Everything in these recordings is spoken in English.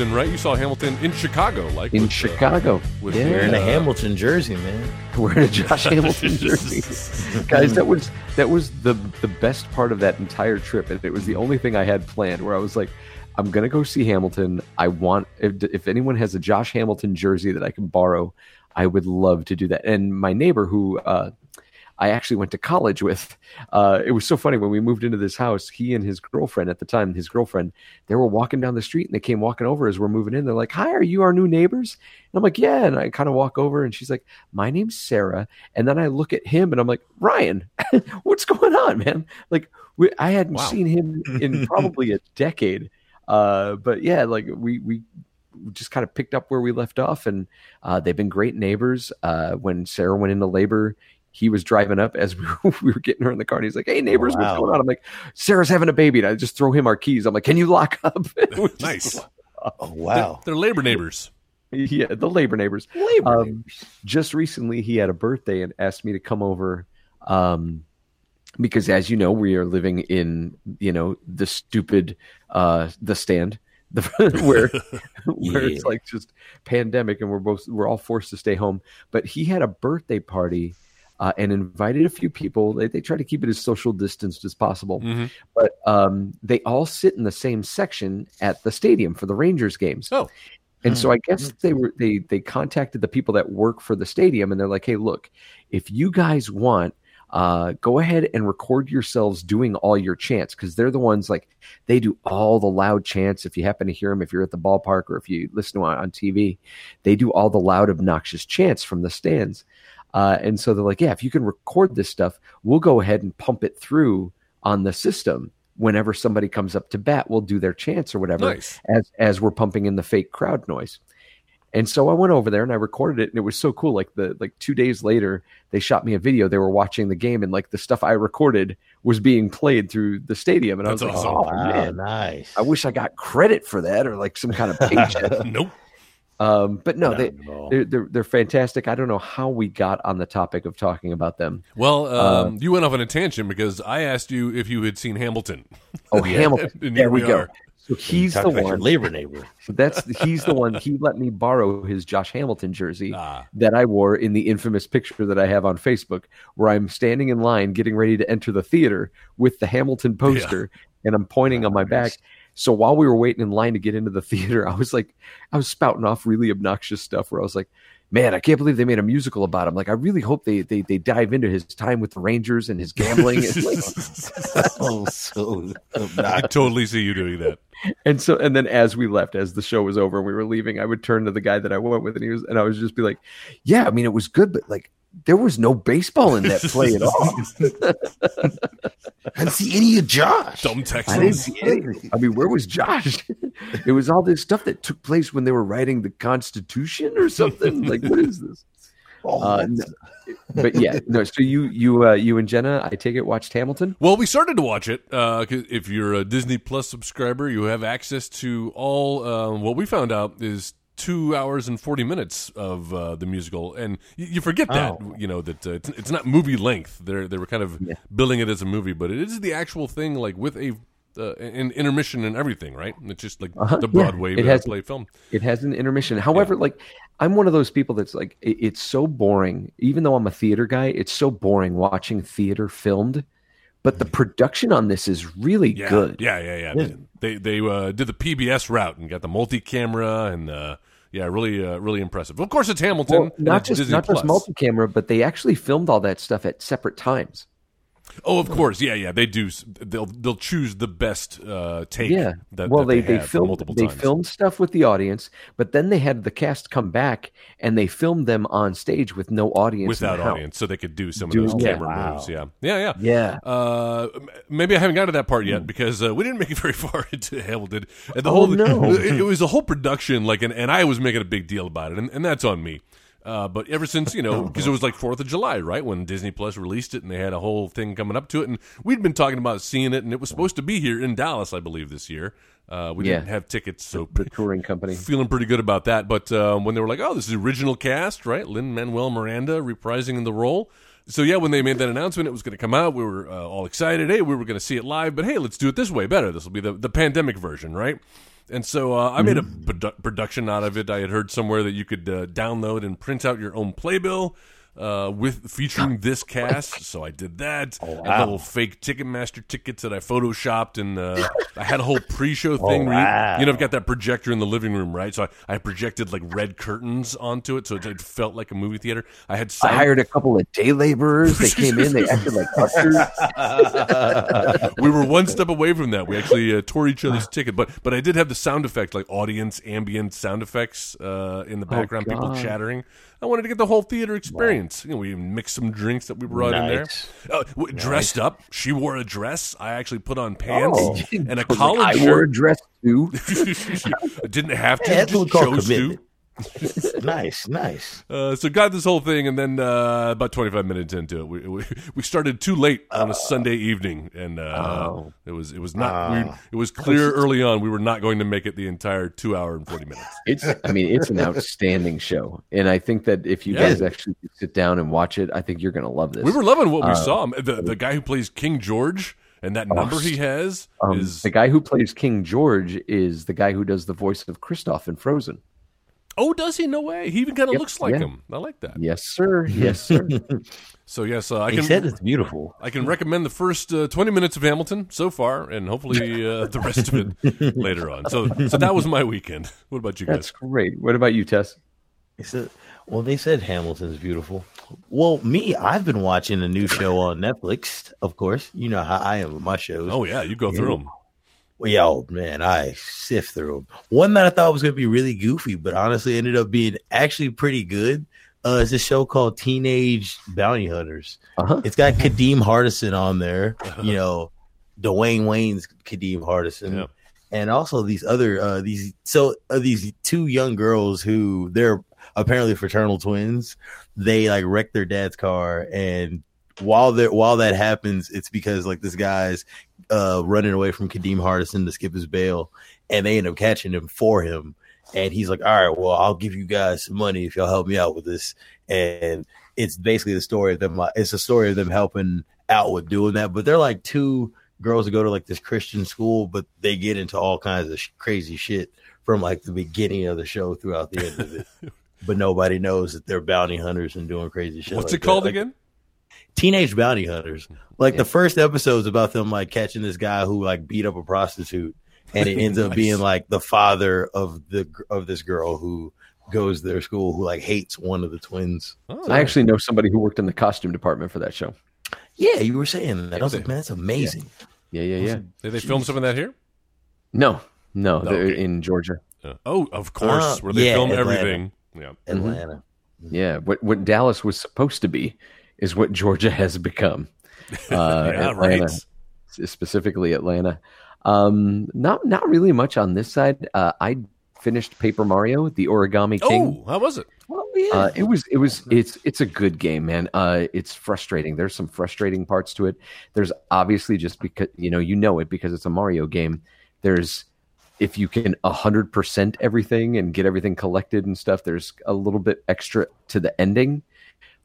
Hamilton, right? You saw Hamilton in Chicago, like in with, uh, Chicago. with yeah, Wearing a Uh, Hamilton jersey, man. wearing a Josh Hamilton jersey. Guys, that was that was the the best part of that entire trip, and it was the only thing I had planned. Where I was like, I'm gonna go see Hamilton. I want if, if anyone has a Josh Hamilton jersey that I can borrow, I would love to do that. And my neighbor, who uh, I actually went to college with, uh, it was so funny when we moved into this house. He and his girlfriend at the time, his girlfriend, they were walking down the street and they came walking over as we're moving in. They're like, "Hi, are you our new neighbors?" And I'm like, "Yeah." And I kind of walk over and she's like, "My name's Sarah." And then I look at him and I'm like, "Ryan, what's going on, man?" Like we, I hadn't Wow. seen him in probably a decade. Uh, but yeah, like we we just kind of picked up where we left off, and uh, they've been great neighbors. Uh, when Sarah went into labor, he was driving up as we were, we were getting her in the car, and he's like, "Hey, neighbors, what's Wow. going on?" I'm like, "Sarah's having a baby," and I just throw him our keys. I'm like, "Can you lock up?" It was just- Nice. Oh wow. They're labor neighbors. yeah, the labor neighbors. Labor Um, just recently, he had a birthday and asked me to come over. Um, because as you know, we are living in you know the stupid uh the stand, the where where it's like just pandemic, and we're both we're all forced to stay home. But he had a birthday party. Uh, and invited a few people. They, they try to keep it as social distanced as possible, Mhm. but um, they all sit in the same section at the stadium for the Rangers games. Oh. And so I guess they were they they contacted the people that work for the stadium and they're like, "Hey, look, if you guys want, uh, go ahead and record yourselves doing all your chants because they're the ones like they do all the loud chants. If you happen to hear them, if you're at the ballpark or if you listen to it on TV, they do all the loud, obnoxious chants from the stands. Uh, and so they're like, "Yeah, if you can record this stuff, we'll go ahead and pump it through on the system." Whenever somebody comes up to bat, we'll do their chance or whatever Nice. as as we're pumping in the fake crowd noise. And so I went over there and I recorded it, and it was so cool. Like the like two days later, they shot me a video. They were watching the game, and like the stuff I recorded was being played through the stadium. And I was That's like, "Oh wow, man, nice. I wish I got credit for that or like some kind of paycheck." Nope. Um, but no, they Not at all. they're, they're they're fantastic. I don't know how we got on the topic of talking about them. Well, Uh, um, you went off on a tangent because I asked you if you had seen Hamilton. Oh, Hamilton! And there we we go. are. So he's the one. labor neighbor. So that's he's the one. He let me borrow his Josh Hamilton jersey Ah. that I wore in the infamous picture that I have on Facebook, where I'm standing in line getting ready to enter the theater with the Hamilton poster, and I'm pointing on my back. So while we were waiting in line to get into the theater, I was like, I was spouting off really obnoxious stuff where I was like, man, I can't believe they made a musical about him. Like, I really hope they they, they dive into his time with the Rangers and his gambling. and, like, oh, so I totally see you doing that. And so, and then as we left, as the show was over and we were leaving, I would turn to the guy that I went with, and he was, and I was just be like, "Yeah, I mean, it was good, but like, there was no baseball in that play at all. I didn't see any of Josh. Dumb I didn't see anything. I mean, where was Josh? it was all this stuff that took place when they were writing the Constitution or something. Like, what is this? Oh, Uh, no, but yeah, no. So you, you, uh, you and Jenna, I take it, watched Hamilton. Well, we started to watch it. Uh, 'cause if you're a Disney Plus subscriber, you have access to all. Um, what we found out is two hours and forty minutes of uh, the musical, and you, you forget that Oh. you know that uh, it's, it's not movie length. They're they were kind of Yeah. billing it as a movie, but it is the actual thing, like with a. Uh, an intermission and everything, right? It's just like Uh-huh, the yeah. Broadway It uh, has- play film. It has an intermission. However, like I'm one of those people that's like it, it's so boring. Even though I'm a theater guy, it's so boring watching theater filmed. But the production on this is really Yeah, good. Yeah, yeah, yeah. They they uh, did the PBS route and got the multi-camera and uh, yeah, really uh, really impressive. Of course, it's Hamilton. Well, not just Disney not just multi-camera, but they actually filmed all that stuff at separate times. Oh, of course, yeah, yeah. They do. They'll they'll choose the best uh, take. Yeah. That, well, that they they, they filmed multiple they times. filmed stuff with the audience, but then they had the cast come back and they filmed them on stage with no audience without audience, so they could do some Do- of those yeah. camera Wow. moves. Yeah, yeah, yeah. Yeah. Uh, maybe I haven't got to that part yet because uh, we didn't make it very far into Hamilton. And the Oh, whole no. it, it was a whole production, like, and, and I was making a big deal about it, and, and that's on me. Uh, but ever since you know, because it was like Fourth of July, right when Disney Plus released it, and they had a whole thing coming up to it, and we'd been talking about seeing it, and it was supposed to be here in Dallas, I believe, this year. Uh, we Yeah. didn't have tickets, so the touring company. feeling pretty good about that. But um, when they were like, "Oh, this is the original cast, right? Lin Manuel Miranda reprising in the role." So yeah, when they made that announcement, it was going to come out. We were uh, all excited. Hey, we were going to see it live, but hey, let's do it this way better. This will be the the pandemic version, right? And so uh, I made a produ- production out of it. I had heard somewhere that you could uh, download and print out your own playbill uh, with featuring this cast. So I did that. I had little fake Ticketmaster tickets that I photoshopped, and uh, I had a whole pre-show thing. where you- wow. you know, I've got that projector in the living room, right? So I, I projected like red curtains onto it, so it, it felt like a movie theater. I had I hired a couple of day laborers. They came in. They acted like ushers. we were one step away from that. We actually uh, tore each other's ticket, but but I did have the sound effect, like audience ambient sound effects uh, in the background, people God. chattering. I wanted to get the whole theater experience. You know, we mixed some drinks that we brought in there. Uh, w- Dressed up, she wore a dress. I actually put on pants Oh. and a was like, I wore a dress too. Didn't have to, just chose to. nice, nice. Uh, so got this whole thing, and then uh, about twenty five minutes into it, we, we we started too late on a Sunday evening, and uh, Oh. it was it was not. we, it was clear early on we were not going to make it the entire two hour and forty minutes. It's, I mean, it's an outstanding show, and I think that if you Yeah. guys actually sit down and watch it, I think you're going to love this. We were loving what we Uh, saw. The the guy who plays King George and that number he has Um, is the guy who plays King George is the guy who does the voice of Kristoff in Frozen. Oh, does he? No way. He even kind of Yep, looks like yeah. him. I like that. Yes, sir. Yes, sir. So yes, uh, I He can said it's beautiful. I can recommend the first uh, 20 minutes of Hamilton so far, and hopefully uh, the rest of it later on. So, so that was my weekend. What about you guys? That's great. What about you, Tess? He said, well, they said Hamilton's beautiful. Well, me, I've been watching a new show on Netflix, of course. You know how I am with my shows. Oh yeah, you go through them. Well, yo, man, I sift through them. One that I thought was going to be really goofy, but honestly ended up being actually pretty good. Uh, is a show called Teenage Bounty Hunters. Uh-huh. It's got Kadeem Hardison on there. You know, Dwayne Wayne's Kadeem Hardison, Yeah. and also these other uh, these so uh, these two young girls who they're apparently fraternal twins. They like wreck their dad's car, and while they while that happens, it's because like this guy's uh, running away from Kadeem Hardison to skip his bail, and they end up catching him for him. And he's like, "All right, well, I'll give you guys some money if y'all help me out with this." And it's basically the story of them. It's a story of them helping out with doing that. But they're like two girls that go to like this Christian school, but they get into all kinds of sh- crazy shit from like the beginning of the show throughout the end of it. but nobody knows that they're bounty hunters and doing crazy shit. What's like it called that. Again? Teenage Bounty Hunters. Like the first episode's about them like catching this guy who like beat up a prostitute, and it ends up Nice. being like the father of the of this girl who goes to their school who like hates one of the twins. Oh, I actually know somebody who worked in the costume department for that show. Yeah, you were saying that. I was like, man, that's amazing. Yeah, yeah, yeah. did they film some of that here? No, no, they're okay. in Georgia. Uh, oh, of course, Uh, where they yeah, film Atlanta. everything. Yeah. Atlanta. Yeah, what what Dallas was supposed to be is what Georgia has become. Uh, yeah, Atlanta, right. specifically Atlanta. Um, not not really much on this side. Uh, I finished Paper Mario: The Origami King. Oh, how was it? Uh, it was it was it's it's a good game, man. Uh, it's frustrating. There's some frustrating parts to it. There's obviously just because you know you know it because it's a Mario game. There's if you can hundred percent everything and get everything collected and stuff. There's a little bit extra to the ending,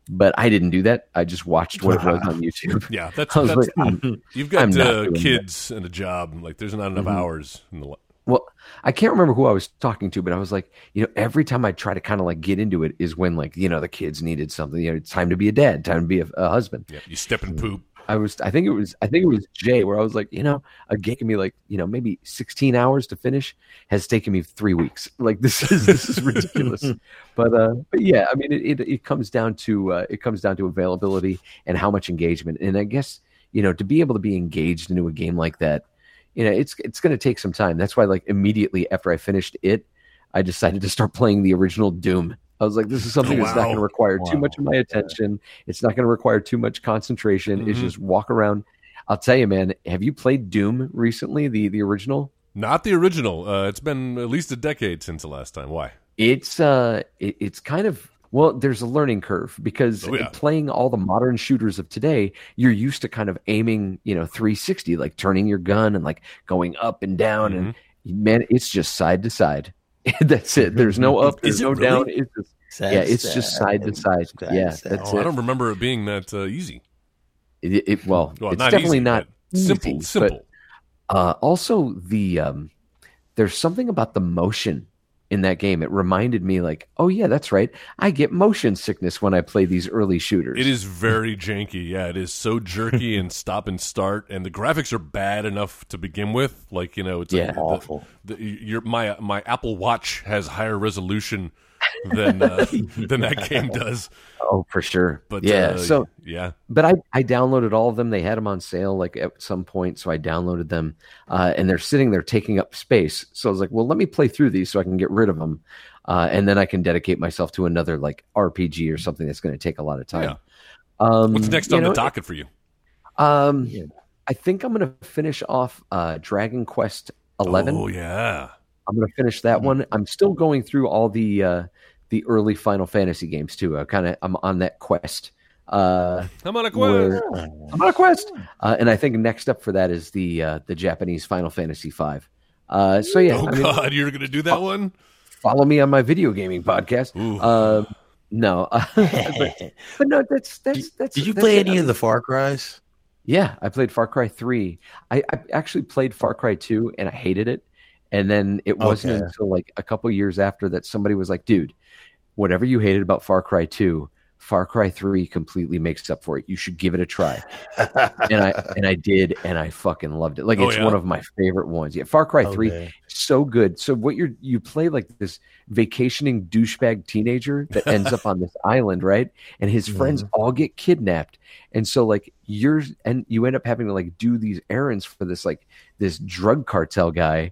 but I didn't do that. I just watched what it was on YouTube. Yeah, that's, that's like, I'm- you've got uh, doing that. kids and a job. Like, there's not enough Mhm. hours in the. Well, I can't remember who I was talking to, but I was like, you know, every time I try to kind of like get into it is when like, you know, the kids needed something. You know, it's time to be a dad, time to be a, a husband. Yeah, you step and poop. I was, I think it was, I think it was Jay where I was like, you know, a game can be like, you know, maybe 16 hours to finish has taken me three weeks. Like this is, this is ridiculous. but, uh, but yeah, I mean, it, it, it comes down to, uh, it comes down to availability and how much engagement. And I guess, you know, to be able to be engaged into a game like that, you know, it's, it's going to take some time. That's why like immediately after I finished it, I decided to start playing the original Doom. I was like, this is something Oh, that's not going to require too much of my attention. It's not going to require too much concentration. It's Mhm. just walk around. I'll tell you, man. Have you played Doom recently? The the original? Not the original. Uh, it's been at least a decade since the last time. Why? It's uh, it, it's kind of Well, there's a learning curve because Oh, yeah. playing all the modern shooters of today, you're used to kind of aiming, you know, 360, like turning your gun and like going up and down. And Mm-hmm. man, it's just side to side. That's it. There's no up, there's no really? down. It's just, Sad, yeah, it's just side to side. sad, Yeah, sad. that's Oh, I don't remember it being that uh, easy. it, it- well, Well, it's not definitely easy, not simple. easy, but- Uh, also, the um, there's something about the motion in that game. It reminded me, like, oh yeah, that's right. I get motion sickness when I play these early shooters. It is very janky. Yeah, it is so jerky and stop and start, and the graphics are bad enough to begin with. Like you know, it's Yeah. like the- Awful. The, your my my Apple Watch has higher resolution than uh, than that game does. Oh, for sure. But yeah, uh, so yeah, but I I downloaded all of them. They had them on sale like at some point, so I downloaded them, uh, and they're sitting there taking up space. So I was like, well, let me play through these so I can get rid of them, uh, and then I can dedicate myself to another like RPG or something that's going to take a lot of time. Yeah. Um, what's next you on know, the docket for you? Um, Yeah. I think I'm going to finish off uh, Dragon Quest Eleven. Oh yeah, I'm going to finish that one. I'm still going through all the uh, the early Final Fantasy games too. I kind of I'm on that quest. Uh, I'm on a where- quest. I'm on a quest, uh, and I think next up for that is the uh, the Japanese Final Fantasy Five. Uh, so yeah, Oh I mean, God, you're gonna do that one? follow me on my video gaming podcast. Ooh. Uh, no, but, but no, that's that's that's. Did you that's play it. any of the Far Cries? Yeah, I played Far Cry 3. I, I actually played Far Cry 2 and I hated it. And then it wasn't Okay. until like a couple years after that somebody was like, dude, whatever you hated about Far Cry 2, Far Cry 3 completely makes up for it. You should give it a try. And I and I did and I fucking loved it. Like Oh, it's yeah? one of my favorite ones. Yeah, Far Cry 3 so good. So what you're you play like this vacationing douchebag teenager that ends up on this island, right? And his friends mm-hmm. all get kidnapped. And so like you're and you end up having to like do these errands for this like this drug cartel guy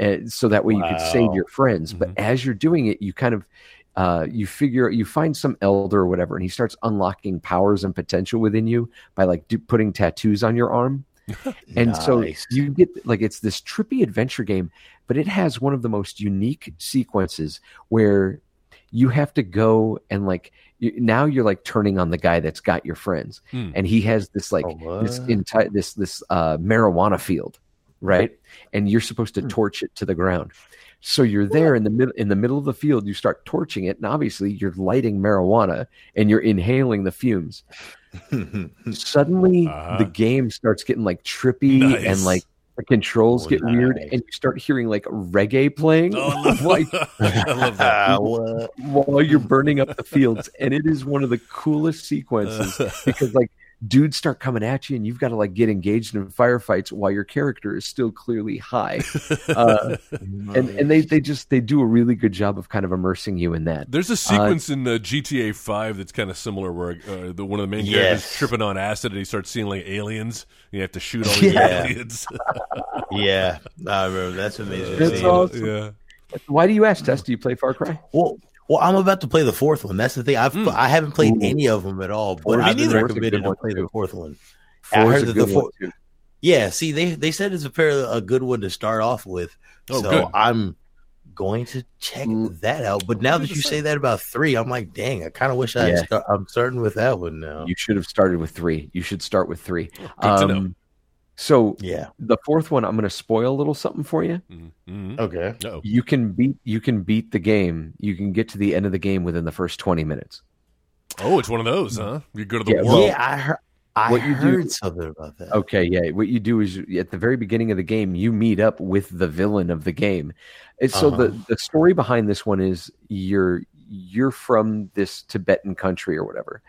uh, so that way you could save your friends. But as you're doing it, you kind of uh, you figure you find some elder or whatever, and he starts unlocking powers and potential within you by like do, putting tattoos on your arm. And so you get like it's this trippy adventure game, but it has one of the most unique sequences where you have to go and like you, now you're like turning on the guy that's got your friends, Hmm. and he has this like Oh, this entire this this uh, marijuana field, right? And you're supposed to torch it to the ground. So you're there in the middle in the middle of the field. You start torching it, and obviously you're lighting marijuana and you're inhaling the fumes. Suddenly, Uh-huh. the game starts getting like trippy Nice. and like the controls Oh, get weird, and you start hearing like reggae playing Oh, I love, like I love that. While you're burning up the fields, and it is one of the coolest sequences because like dudes start coming at you and you've got to like get engaged in firefights while your character is still clearly high uh, and and they they just they do a really good job of kind of immersing you in that There's a sequence in uh, GTA 5 that's kind of similar where uh, the, one of the main characters is tripping on acid and he starts seeing like aliens. And you have to shoot all these Yeah. aliens. yeah, I remember. That's amazing. That's awesome. yeah. why do you ask tess do you play far cry Well, well, I'm about to play the fourth one. That's the thing. I've I haven't played Ooh. any of them at all, but Me I've been recommended to play one, the fourth one. I heard that the one, four- too. Yeah, see, they they said it's a fairly a good one to start off with. Oh, so good. I'm going to check Mm. that out. But now that you say that about three, I'm like, dang, I kind of wish I. Yeah. Had start, I'm starting with that one now. you should have started with three you should start with three Good to know. So yeah. the fourth one i'm going to spoil a little something for you Mm-hmm. Okay. Oh. you can beat you can beat the game you can get to the end of the game within the first 20 minutes oh, it's one of those, huh? You go to the Yeah, world. yeah, I heard. I what you do- something about that. Okay, yeah. What you do is at the very beginning of the game, you meet up with the villain of the game. And so the Uh-huh. the story behind this one is you're you're from this Tibetan country or whatever,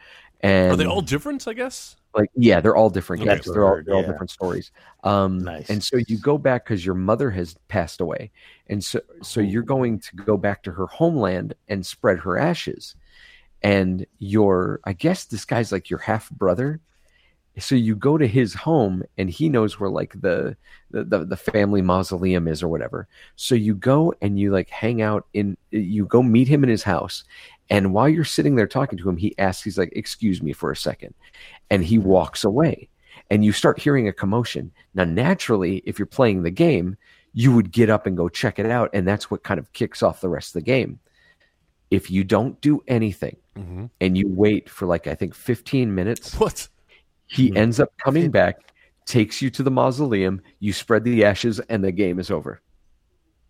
and Are they all different, I guess? like yeah, they're all different. Okay. Yes, they're all they're all yeah. different stories. Um, Nice. And so you go back because your mother has passed away, and so so you're going to go back to her homeland and spread her ashes. And your, I guess this guy's like your half brother. So you go to his home, and he knows where like the, the the the family mausoleum is or whatever. So you go and you like hang out in. You go meet him in his house, and while you're sitting there talking to him, he asks, he's like, "Excuse me for a second. and he walks away and you start hearing a commotion. Now, naturally, if you're playing the game, you would get up and go check it out, and that's what kind of kicks off the rest of the game. If you don't do anything, Mhm. and you wait for like I think 15 minutes. What? He ends up coming back, takes you to the mausoleum. You spread the ashes, and the game is over.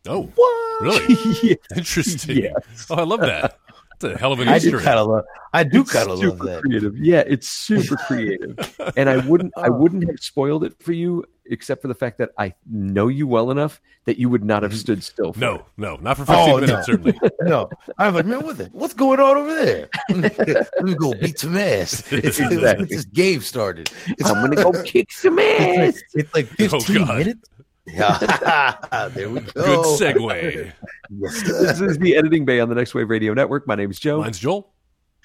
Oh, What? really? Yeah. Interesting. Yes. Oh, I love that. It's a hell of an I do Easter egg. kind of love. I do kind of love super that. creative. Yeah, it's super creative. and I wouldn't I oh. wouldn't have spoiled it for you except for the fact that I know you well enough that you would not have mm-hmm. stood still for it. No, no, not for 15 Oh, minutes, no. certainly. No, I was like, man, what the, what's going on over there? Let me go beat some ass. It's Exactly. this game started. It's, I'm gonna go kick some it's ass. like, it's like 15 Oh, minutes. Yeah, there we go. Good segue. Yes. This is the Editing Bay on the Next Wave Radio Network. My name is Joe. Mine's Joel.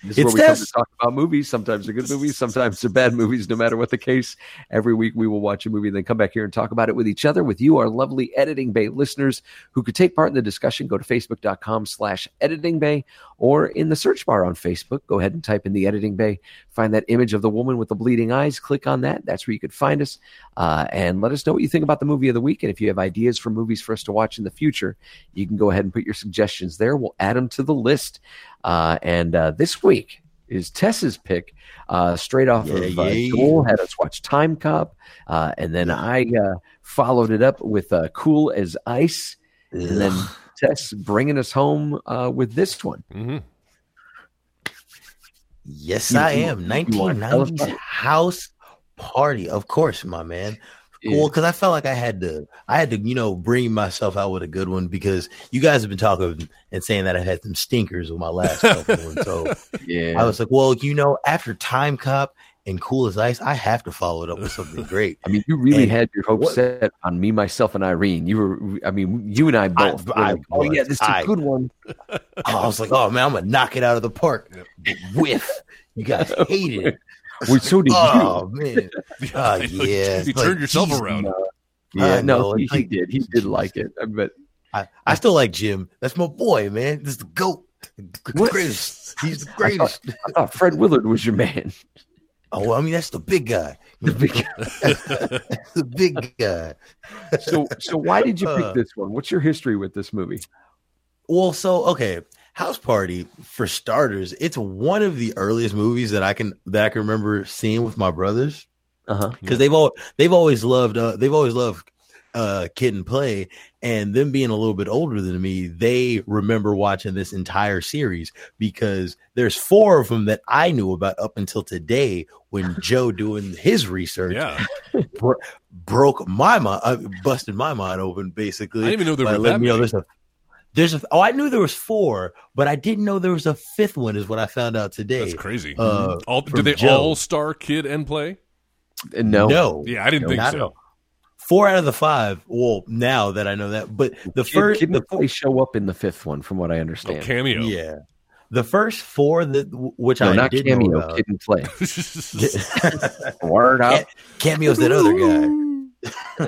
This is It's where we come to talk about movies. Sometimes they're good movies, sometimes they're bad movies, no matter what the case. Every week we will watch a movie and then come back here and talk about it with each other, with you, our lovely Editing Bay listeners who could take part in the discussion. Go to facebook.com slash editing bay or in the search bar on Facebook. Go ahead and type in the Editing Bay. Find that image of the woman with the bleeding eyes. Click on that. That's where you could find us. Uh, and let us know what you think about the movie of the week. And if you have ideas for movies for us to watch in the future, you can go ahead and put your suggestions there. We'll add them to the list. Uh, and uh, this week is Tess's pick, uh, straight off Yeah, of uh, yeah. Joel had us watch Time Cop, uh, and then I uh, followed it up with uh, Cool as Ice, and then Tess bringing us home uh, with this one. hmm Yes, You- I you- am. you wanna tell us 1990s house party, of course, my man. Yeah. Well, because I felt like I had to, I had to, you know, bring myself out with a good one because you guys have been talking and saying that I had some stinkers with my last couple ones. So Yeah, I was like, well, you know, after Time Cop and Cool as Ice, I have to follow it up with something great. I mean, you really And had your hopes what- set on me, myself, and Irene. You were, I mean, you and I both. were I like, oh yeah, this is a I- good one. I was like, oh man, I'm gonna knock it out of the park. Whiff. You guys hated it. Well, so did Oh man. Oh, you yeah. You It's like, turned yourself geez, around. you. Yeah, I no, know, he, he did. He did like it. but. I, I still like Jim. That's my boy, man. This is the goat. The greatest. He's the I greatest. thought, I thought Fred Willard was your man. Oh, well, I mean, that's the big guy. The big- guy. the big guy. so, so why did you Uh. pick this one? What's your history with this movie? Well, so okay, House Party for starters. It's one of the earliest movies that I can that I can remember seeing with my brothers Uh huh. because they've all they've always loved uh, they've always loved uh kid and play and them being a little bit older than me they remember watching this entire series because there's four of them that i knew about up until today when joe doing his research Yeah. bro- broke my mind uh, busted my mind open basically I didn't even know there were letting that me know many. there's a there's a oh i knew there was four but i didn't know there was a fifth one is what i found out today That's crazy. uh all, did they Joe. all star kid and play? No, no Yeah, I didn't No, think not so. At all. four out of the five. Well, now that I know that, but the Kid, first, Kid the, and Play show up in the fifth one, from what I Oh, understand. cameo. yeah, the first four that which no, I not did cameo. about. Kid and Play. Word up. cameo's that other guy.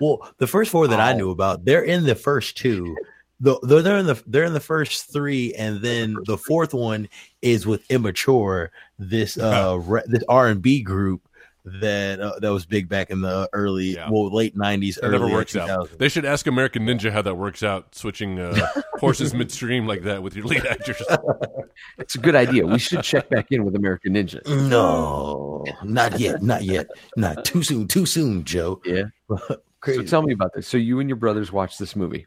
well, the first four that I knew about, they're in the first two. The, they're, they're in the they're in the first three, and then the fourth one is with Immature. This uh re, this R and B group that uh, that was big back in the early Yeah. well late nineties. It never works out. They should ask American Ninja how that works out, switching uh, horses midstream like that with your lead actors. It's a good idea. We should check back in with American Ninja. No, not yet, not yet, not too soon, too soon, Joe. Yeah. Crazy. So tell me about this. So you and your brothers watched this movie.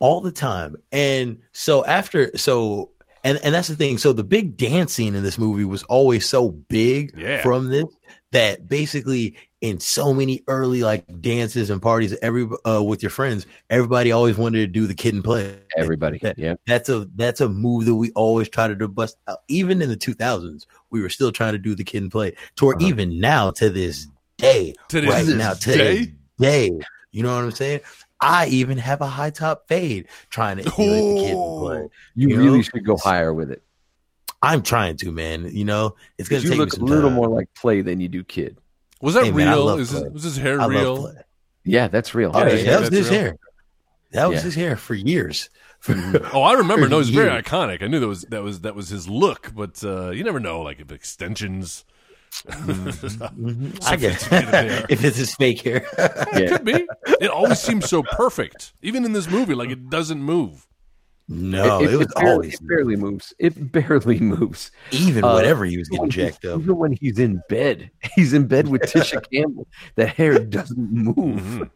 all the time. And so after so and and that's the thing. So the big dance scene in this movie was always so big Yeah. from this that basically in so many early like dances and parties every uh with your friends, everybody always wanted to do the kid and play. Everybody. That- Yeah. That's a that's a move that we always try to do bust out. Even in the 2000s, we were still trying to do the kid and play. To where Uh-huh. even now to this day, To this right now to day? this day, you know what I'm saying? I even have a high top fade trying to emulate the kid and play. You, You really know? should go higher with it. I'm trying to, man. You know, it's gonna Because you take look me a little time. more like play than you do kid. Was that Hey, man, real? love Is his, play. was his hair I real? Yeah, that's real. Oh, Yeah, yeah, yeah, that was his real. hair. That was Yeah. his hair for years. Oh, I remember. No, it's very iconic. I knew that was that was that was his look, but uh, you never know. Like if extensions, Mhm. I guess if it's his fake hair. Yeah. could be. It always seems so perfect, even in this movie. Like it doesn't move. No, it, was barely, always it barely moves. It barely moves. even uh, whatever he was getting jacked up. Even when he's in bed, he's in bed with Tisha Campbell. The hair doesn't move. Mhm.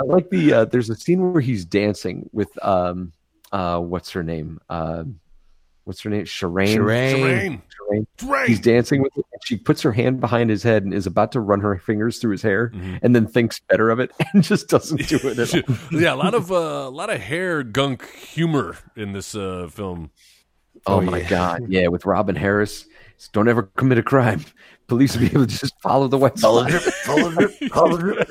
I like the. Uh, there's a scene where he's dancing with um, uh, what's her name? Uh, what's her name? Shireen. Shireen. Terrain. Shireen. He's dancing with. Her. She puts her hand behind his head and is about to run her fingers through his hair, Mhm. and then thinks better of it and just doesn't do it at all. yeah, a lot of uh, a lot of hair gunk humor in this uh, film. Oh, Oh, my yeah. god, yeah, with Robin Harris. Don't ever commit a crime. Police will be able to just follow the white Follow drip, follow drip, follow drip.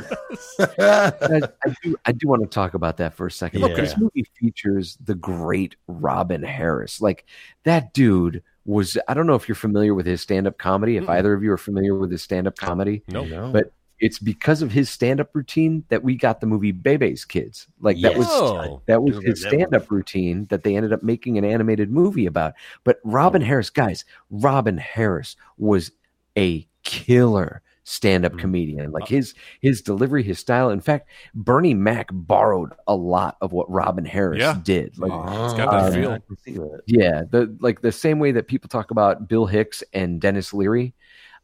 I, I do. I do want to talk about that for a second. Look, this movie features the great Robin Harris. Like that dude was. I don't know if you're familiar with his stand-up comedy. If Mm-mm. either of you are familiar with his stand-up comedy, Nope. No. but it's because of his stand-up routine that we got the movie Bebe's Kids. Like that Yes. was Oh. that was his stand-up routine that they ended up making an animated movie about. But Robin Harris, guys, Robin Harris was a killer stand-up Mhm. comedian. Like his his delivery, his style. In fact, Bernie Mac borrowed a lot of what Robin Harris Yeah. did. Like It's got that Um, feel. I can see that. yeah, the like the same way that people talk about Bill Hicks and Denis Leary.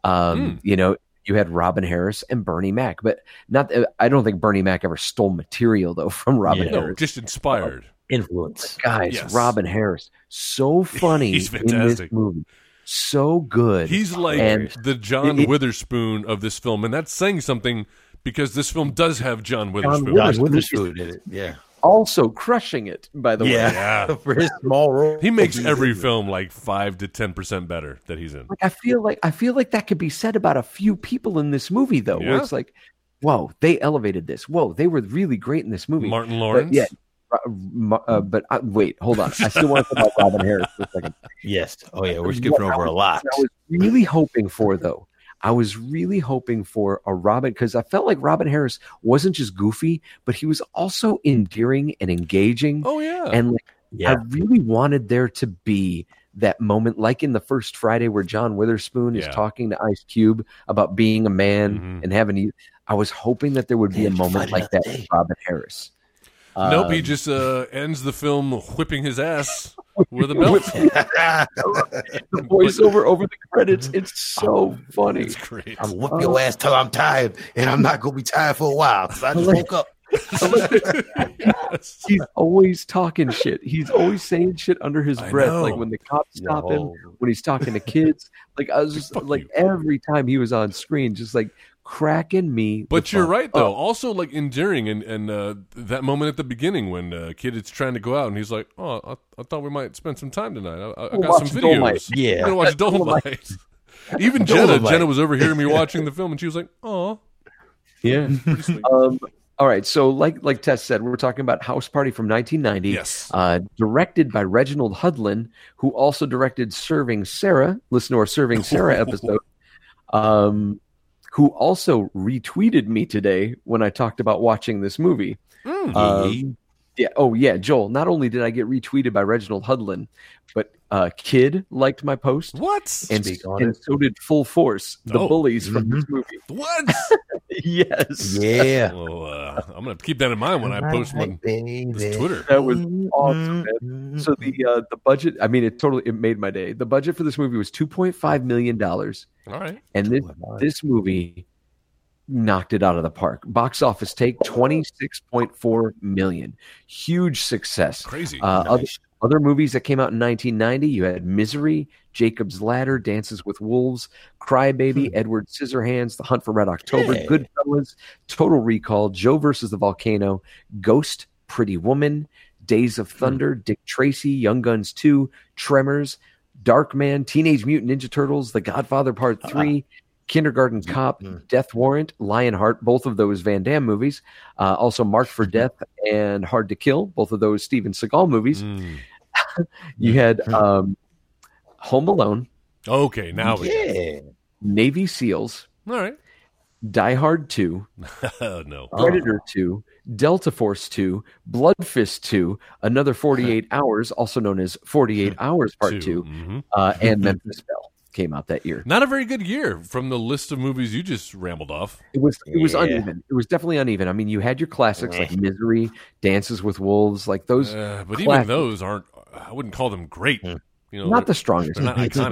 Um, Hmm. You know, you had Robin Harris and Bernie Mac, but not. Uh, I don't think Bernie Mac ever stole material though from Robin Yeah. No, Harris. just inspired. Influence. Guys, Yes. Robin Harris, so funny He's in this fantastic. movie, so good. He's like And the John it- it- Witherspoon of this film, and that's saying something because this film does have John Witherspoon. Witherspoon. Josh Witherspoon. Witherspoon did it. Yeah. Also crushing it. By the way, Yeah. Yeah. For his small role. He makes every film like five to ten percent better that he's in. like I feel like I feel like that could be said about a few people in this movie though, where it's like, whoa, they elevated this. Whoa, they were really great in this movie. Martin But Lawrence. yeah, uh, uh, but uh, wait, hold on. I still want to talk about Robin Harris for a second. Yes. Oh yeah, we're skipping What I over a lot. I was really hoping for though. I was really hoping for a Robin because I felt like Robin Harris wasn't just goofy, but he was also endearing and engaging. Oh yeah. And like, I really wanted there to be that moment, like in the first Friday where John Witherspoon is talking to Ice Cube about being a man Mhm. and having. I was hoping that there would be a moment like that with. Robin Harris. nope. He Um, just uh, ends the film whipping his ass with a belt. the voiceover over the credits. It's so oh, funny. It's great. I'm whoop your uh, ass till I'm tired, and I'm not gonna be tired for a while. 'cause I just woke up. He's always talking shit. He's always saying shit under his I breath. know. Like when the cops stop him, when he's talking to kids. Like I was just Fuck like you. every time he was on screen, just like cracking me. the But you're fuck right though. up. Also, like endearing, and and uh, that moment at the beginning when uh, kid is trying to go out, and he's like, "Oh, I, I thought we might spend some time tonight. I, I I We'll got some watch Dolomite." videos. Yeah. Gonna watch Dolomite. Dolomite." Even Jenna, Dolomite. Jenna was overhearing me watching the film, and she was like, "Oh, Yeah. um, all right. So, like like Tess said, we're talking about House Party from 1990. yes, Uh, directed by Reginald Hudlin, who also directed Serving Sara. Listen to our Serving Sara episode. Um, who also retweeted me today when I talked about watching this movie. Mm. Um, yeah. Oh, yeah, Joel. Not only did I get retweeted by Reginald Hudlin, but uh, Kid liked my post, what? and, Speak on and so did Full Force, the Oh. bullies from this movie. what? yes. Yeah. well, uh, I'm gonna keep that in mind when I post my this Twitter. That was awesome, Mm-hmm. So the uh, the budget, I mean, it totally it made my day. The budget for this movie was two point five million dollars, All right, and this this movie knocked it out of the park. Box office take twenty six point four million, huge success. crazy. Uh, other, Nice. other movies that came out in 1990, you had Misery, Jacob's Ladder, Dances with Wolves, Crybaby, hmm. Edward Scissorhands, The Hunt for Red October, Yeah. Goodfellas, Total Recall, Joe versus the Volcano, Ghost, Pretty Woman, Days of hmm. Thunder, Dick Tracy, Young Guns 2, Tremors, Darkman, Teenage Mutant Ninja Turtles, The Godfather Part uh-huh. 3, Kindergarten Cop, Mhm. Death Warrant, Lionheart, both of those Van Damme movies. Uh, also Marked for Death and Hard to Kill, both of those Steven Seagal movies. Mm. You had um, Home Alone, Okay, now we Yeah. Navy SEALs, all right. Die Hard 2, no, Predator 2, Delta Force 2, Blood Fist 2, Another 48 Hours, also known as 48 Hours Part 2, Mhm. uh, and Memphis Belle. Came out that year. Not a very good year from the list of movies you just rambled off. It was it was Yeah. uneven. It was definitely uneven. I mean, you had your classics like Misery, Dances with Wolves, like those. Uh, but even those aren't. I wouldn't call them great. You know, not the strongest. not not,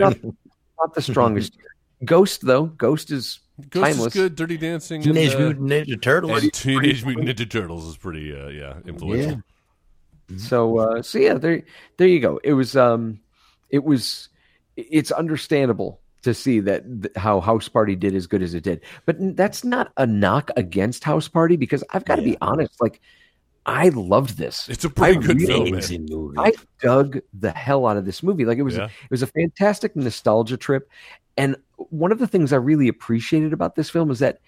not the strongest. Ghost though, Ghost is Ghost timeless. is good. Dirty Dancing. Teenage and, uh, Mutant Ninja Turtles. and Teenage Mutant Ninja Turtles is pretty, uh, yeah, influential. So uh, so yeah, there there you go. It was um it was it's understandable to see that th- how House Party did as good as it did. But n- that's not a knock against House Party because I've got to be honest like I loved this. It's a pretty I good really- film, man. Movie. I dug the hell out of this movie. Like it was Yeah. it was a fantastic nostalgia trip. And one of the things I really appreciated about this film is that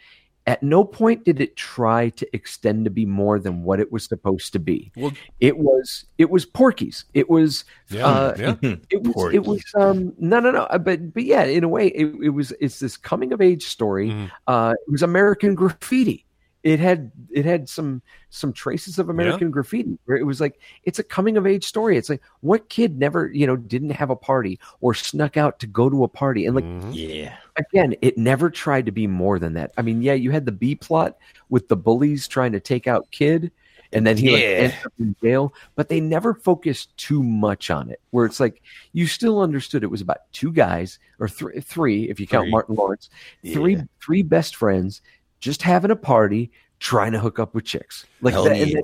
at no point did it try to extend to be more than what it was supposed to be. Well, It was it was Porky's. It was yeah, uh, yeah. it was it was um no no no uh, but but yeah in a way it, it was it's this coming of age story Mhm. uh it was american graffiti it had it had some some traces of american graffiti where it was like it's a coming of age story it's like what kid never you know didn't have a party or snuck out to go to a party and like Mhm. yeah. again it never tried to be more than that i mean yeah you had the b plot with the bullies trying to take out kid and then he like Yeah. ends up in jail but they never focused too much on it where it's like you still understood it was about two guys or three three if you count Three. martin lawrence three three best friends just having a party trying to hook up with chicks like Hell that, yeah.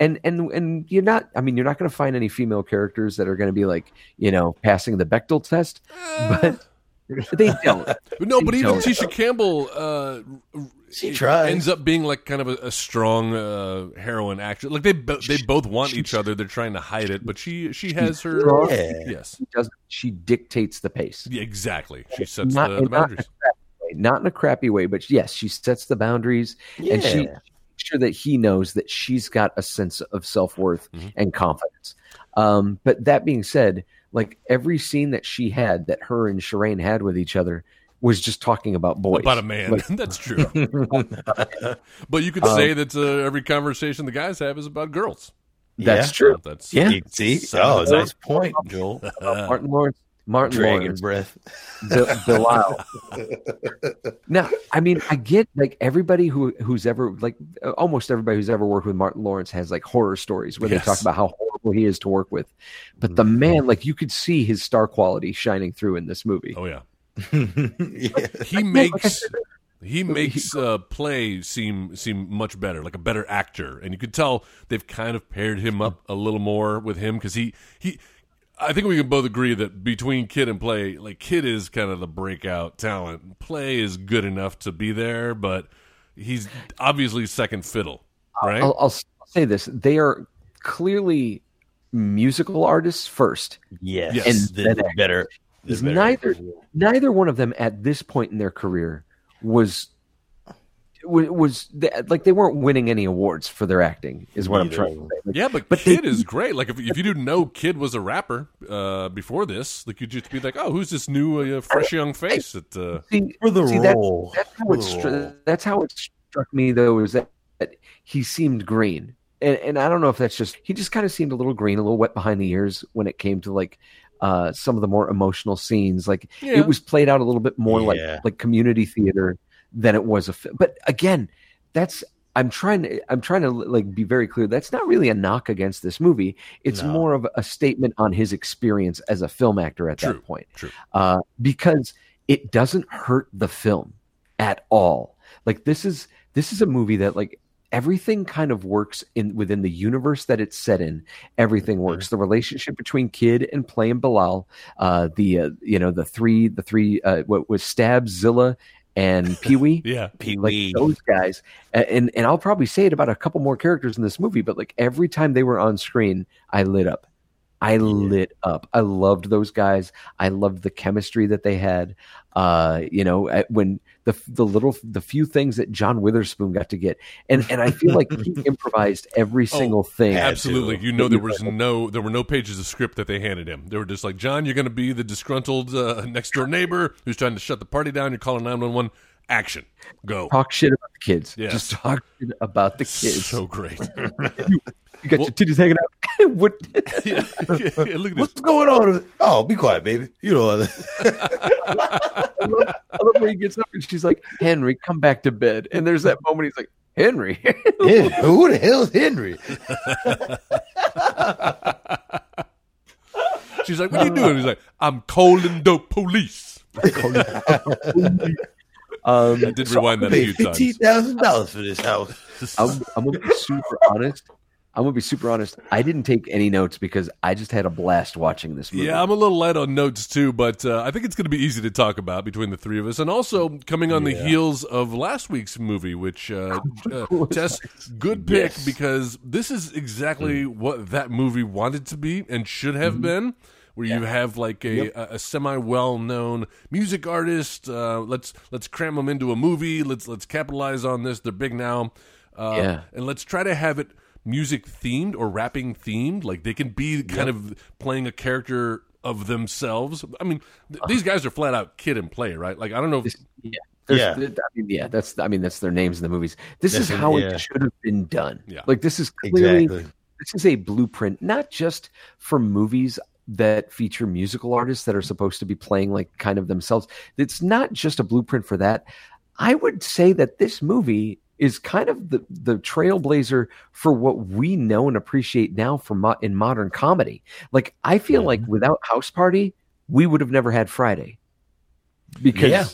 and, and and and you're not i mean you're not going to find any female characters that are going to be like you know passing the Bechdel test but they don't No, but even don't. Tisha Campbell uh, She tries. ends up being like kind of a, a strong uh, heroine actress. Like they bo- they both want each other. They're trying to hide it, but she she has her. Yeah. yes, she does she dictates the pace yeah, exactly. She sets Not- the, the boundaries. not in a crappy way but yes she sets the boundaries and she makes sure that he knows that she's got a sense of self-worth Mhm. and confidence um, but that being said like every scene that she had that her and Shireen had with each other was just talking about boys About a man, Like, that's true. but you could Um, say that uh, every conversation the guys have is about girls. that's Yeah. true That's Yeah. You See? Son Oh, a- nice point, Joel. Martin Lawrence Martin Dragon Lawrence breath. Bil- Bilal. now, I mean, I get like everybody who who's ever like uh, almost everybody who's ever worked with Martin Lawrence has like horror stories where Yes. they talk about how horrible he is to work with. But the man, like you could see his star quality shining through in this movie. oh yeah. yeah. He like I makes said, he makes uh, play seem seem much better, like a better actor, and you could tell they've kind of paired him up a little more with him because he he. I think we can both agree that between Kid and Play, like Kid is kind of the breakout talent. Play is good enough to be there, but he's obviously second fiddle, right? I'll, I'll say this: they are clearly musical artists first. Yes. Yes. And the, the better. the better- neither neither one of them at this point in their career was was, was like they weren't winning any awards for their acting. Is what I'm trying to say. Like, yeah, but, but they- Kid is great. Like if, if you didn't know Kid was a rapper uh, before this, like you'd just be like, "Oh, who's this new uh, fresh young face?" That uh, see, For the see, that- role. that's how it stru- that's how it struck me though is that, that he seemed green and, and i don't know if that's just he just kind of seemed a little green a little wet behind the ears when it came to like uh some of the more emotional scenes like Yeah. it was played out a little bit more Yeah. like like community theater than it was a film. but again that's i'm trying to i'm trying to like be very clear that's not really a knock against this movie it's No. more of a statement on his experience as a film actor at True. that point True. uh, because it doesn't hurt the film at all. Like this is this is a movie that like everything kind of works in within the universe that it's set in. Everything works. The relationship between Kid and Play and Bilal, uh, the uh, you know the three the three uh, what was Stab Zilla and Pee Wee. yeah, Pee Wee. like Wee. those guys and and I'll probably say it about a couple more characters in this movie but like every time they were on screen I lit up I lit up I loved those guys I loved the chemistry that they had uh you know when the the little the few things that John Witherspoon got to get and and I feel like he improvised every Oh, single thing absolutely. You know, there was no there were no pages of script that they handed him. They were just like, "John, you're going to be the disgruntled uh, next door neighbor who's trying to shut the party down. You're calling nine one one. Action, go." talk shit about the kids Yes. just talk shit about the kids So great. you got Well- your titties hanging out what? yeah, look at this. What's going on? Oh, be quiet, baby. You know. I love, I love when he gets up and she's like, "Henry, come back to bed." And there's that moment he's like, "Henry." Hen- Who the hell's Henry? She's like, "What are you doing?" He's like, "I'm calling the police." um, I did rewind that a few fifteen times. thousand dollars for this house. I'm, I'm gonna be super honest. I'm gonna be super honest. I didn't take any notes because I just had a blast watching this movie. Yeah, I'm a little light on notes too, but uh, I think it's going to be easy to talk about between the three of us, and also coming on the heels of last week's movie, which uh, uh, Tess, good pick Yes. because this is exactly what that movie wanted to be and should have been. Where you have like a, a, a semi well known music artist, uh, let's let's cram them into a movie. Let's let's capitalize on this. They're big now, uh, Yeah. and let's try to have it music themed or rapping themed. Like they can be kind of playing a character of themselves. I mean, th- these guys are flat out kid and play, right? Like I don't know. If, This- yeah. There's- Yeah. th- I mean, yeah, that's I mean that's their names in the movies. This That's is how yeah. it should have been done. Yeah. Like this is clearly Exactly. this is a blueprint, not just for movies that feature musical artists that are supposed to be playing like kind of themselves. It's not just a blueprint for that. I would say that this movie is kind of the, the trailblazer for what we know and appreciate now for mo- in modern comedy. Like I feel like without House Party, we would have never had Friday because Yeah.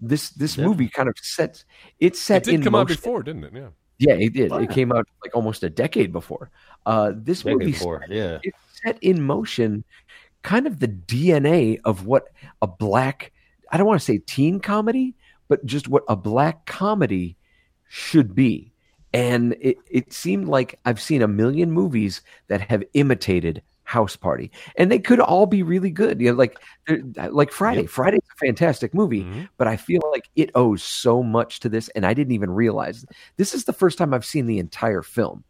this this Yeah. movie kind of sets it set did in come out motion. before, didn't it? Yeah. Yeah, it did. It came out like almost a decade before. Uh, this Decade movie before, yeah. it set in motion kind of the DNA of what a black I don't want to say teen comedy, but just what a black comedy should be. And it, it seemed like I've seen a million movies that have imitated House Party, and they could all be really good. You know, like like Friday. Friday's a fantastic movie, Mhm. but I feel like it owes so much to this, and I didn't even realize this is the first time I've seen the entire film.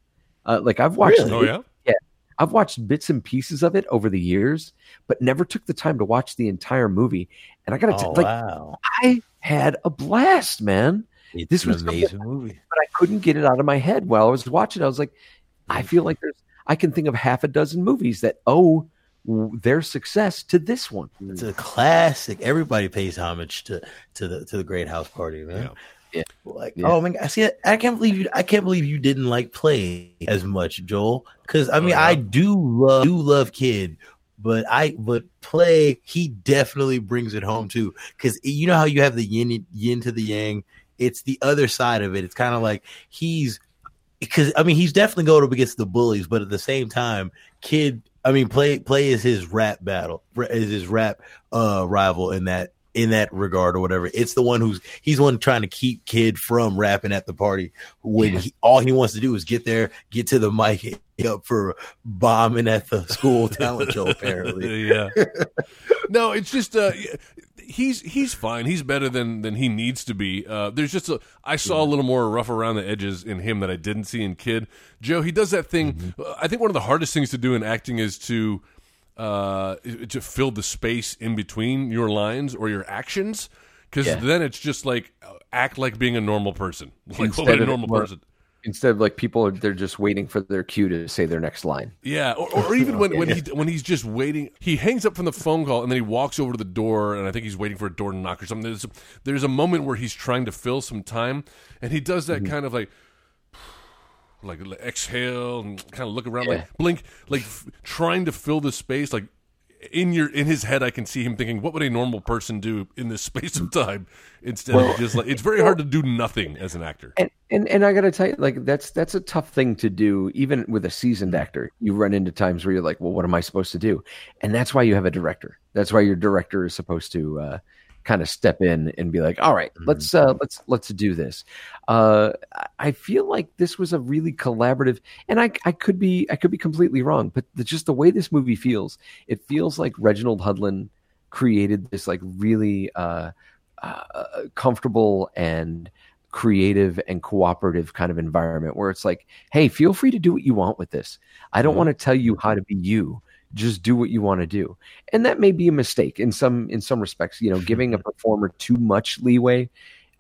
Uh, like I've watched Really? Oh yeah. I've watched bits and pieces of it over the years, but never took the time to watch the entire movie. And I got to Oh, tell like wow. I had a blast, man. It's this was something- amazing movie. But I couldn't get it out of my head while I was watching. I was like, I feel like there's I can think of half a dozen movies that owe their success to this one. It's a classic. Everybody pays homage to to the to the Great House Party, man. Yeah. Yeah. Like, Yeah. oh man, I see. I can't believe you. I can't believe you didn't like play as much, Joel. Because I oh, mean, yeah. I do love do love Kid, but I but play he definitely brings it home too. Because you know how you have the yin yin to the yang. It's the other side of it. It's kind of like he's because I mean he's definitely going up against the bullies, but at the same time, Kid. I mean, play play is his rap battle, is his rap uh rival in that in that regard or whatever. It's the one who's he's the one trying to keep Kid from rapping at the party when he, all he wants to do is get there, get to the mic, up for bombing at the school talent show. Apparently, yeah. No, it's just uh, he's he's fine. He's better than than he needs to be. Uh, there's just a I saw a little more rough around the edges in him that I didn't see in Kid. Joe, he does that thing. uh, I think one of the hardest things to do in acting is to uh, to fill the space in between your lines or your actions. Because Yeah. then it's just like uh, act like being a normal person, like what would a normal more- person. Instead of like people are they're just waiting for their cue to say their next line. Yeah, or, or even when, when he when he's just waiting, he hangs up from the phone call and then he walks over to the door, and I think he's waiting for a door to knock or something. There's there's a moment where he's trying to fill some time, and he does that mm-hmm. kind of like like exhale and kind of look around, Yeah. like blink, like f- trying to fill the space. Like in your in his head, I can see him thinking, "What would a normal person do in this space of time?" Instead of just like it's very hard to do nothing as an actor. And and and I gotta tell you, like that's that's a tough thing to do, even with a seasoned actor. You run into times where you're like, well, what am I supposed to do? And that's why you have a director. That's why your director is supposed to uh, kind of step in and be like, all right, let's uh, let's let's do this. Uh, I- feel like this was a really collaborative, and I I could be I could be completely wrong, but the, just the way this movie feels, it feels like Reginald Hudlin created this like really uh, uh, comfortable and creative and cooperative kind of environment where it's like, hey, feel free to do what you want with this. I don't want to tell you how to be you. Just do what you want to do. And that may be a mistake in some in some respects, you know, giving a performer too much leeway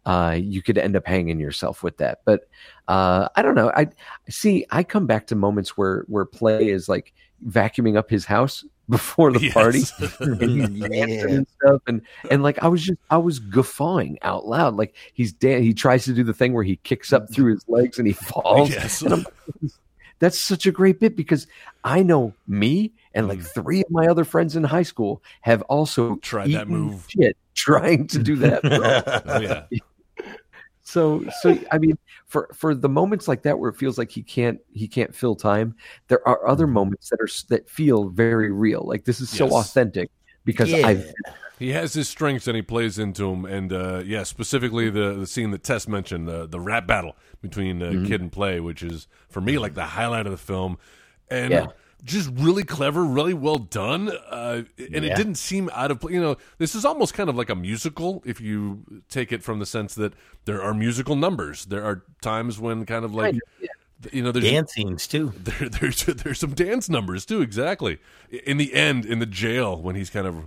uh, you could end up hanging yourself with that. But uh, I don't know. I see. I come back to moments where where play is like vacuuming up his house before the Yes. party and Yeah. and stuff and and like I was just I was guffawing out loud like he's dan- he tries to do the thing where he kicks up through his legs and he falls Yes. and that's such a great bit because I know me and like three of my other friends in high school have also Tried that move. shit trying to do that Oh yeah. so so i mean for for the moments like that where it feels like he can't he can't fill time there are other moments that are that feel very real like this is so Yes. authentic because Yeah. i've He has his strengths and he plays into them. And uh, yeah, specifically the, the scene that Tess mentioned, the the rap battle between uh, Kid and Play, which is for me like the highlight of the film, and Yeah. Just really clever, really well done. Uh, and it didn't seem out of place. You know, this is almost kind of like a musical if you take it from the sense that there are musical numbers. There are times when kind of like. Of, You know, there's Dance scenes too. there, there's there's some dance numbers too. Exactly. In the end, in the jail, when he's kind of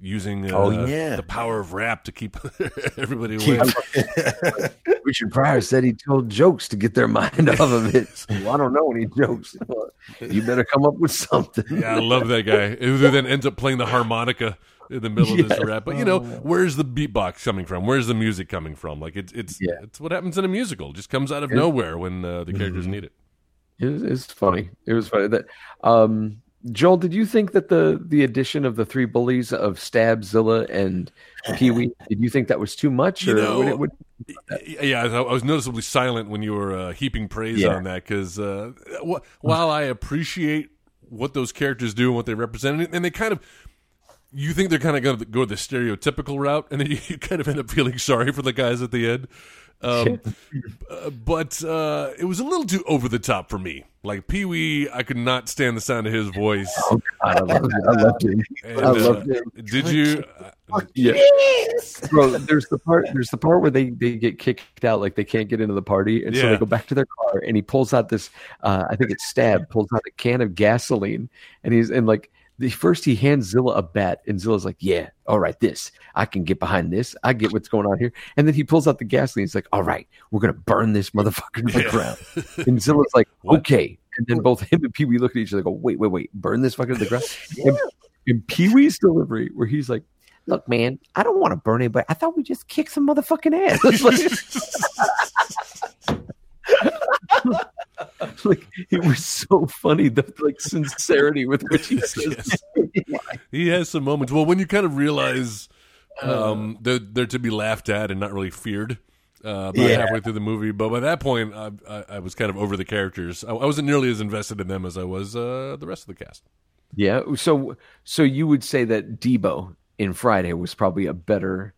using uh, Oh, yeah. the power of rap to keep everybody away. richard pryor said he told jokes to get their mind off of it so i don't know any jokes you better come up with something yeah, I love that guy. Who then ends up playing the harmonica in the middle of this rap. But you know, where's the beatbox coming from? Where's the music coming from? Like it's it's Yeah. it's what happens in a musical. It just comes out of nowhere when uh, the characters Mm-hmm. need it. It's, was, funny. It was funny that um, Joel. Did you think that the the addition of the three bullies of Stab, Zilla, and Pee Wee? did you think that was too much, You or know, would it, would, Yeah, I was noticeably silent when you were uh, heaping praise Yeah. on that because uh, wh- while I appreciate what those characters do and what they represent, and- they kind of, you think they're kind of going to go the stereotypical route, and then you, you kind of end up feeling sorry for the guys at the end. Um, uh, but uh, it was a little too over the top for me. Like Pee Wee, I could not stand the sound of his voice. Oh, God, I loved. I loved it. And, I uh, loved it. Did you? uh, Yeah, bro. There's the part. There's the part where they they get kicked out, like they can't get into the party, and so they go back to their car, and he pulls out this. Uh, I think it's Stab pulls out a can of gasoline, and he's and like. The first he hands Zilla a bat, and Zilla's like, "Yeah, all right, this I can get behind this. I get what's going on here." And then he pulls out the gasoline. He's like, "All right, we're gonna burn this motherfucker to the Yeah. ground." And Zilla's like, What? "Okay." And then both him and Pee Wee look at each other, go, "Wait, wait, wait, burn this fucker to the ground." And, and Pee Wee's delivery, where he's like, "Look, man, I don't want to burn anybody. I thought we just kick some motherfucking ass." like, like, it was so funny the like sincerity with which he says. Yes. he has some moments. Well, when you kind of realize Uh. um, they're, they're to be laughed at and not really feared. Uh, about Yeah. halfway through the movie, but by that point, I, I, I was kind of over the characters. I, I wasn't nearly as invested in them as I was uh, the rest of the cast. Yeah. So, so you would say that Debo in Friday was probably a better,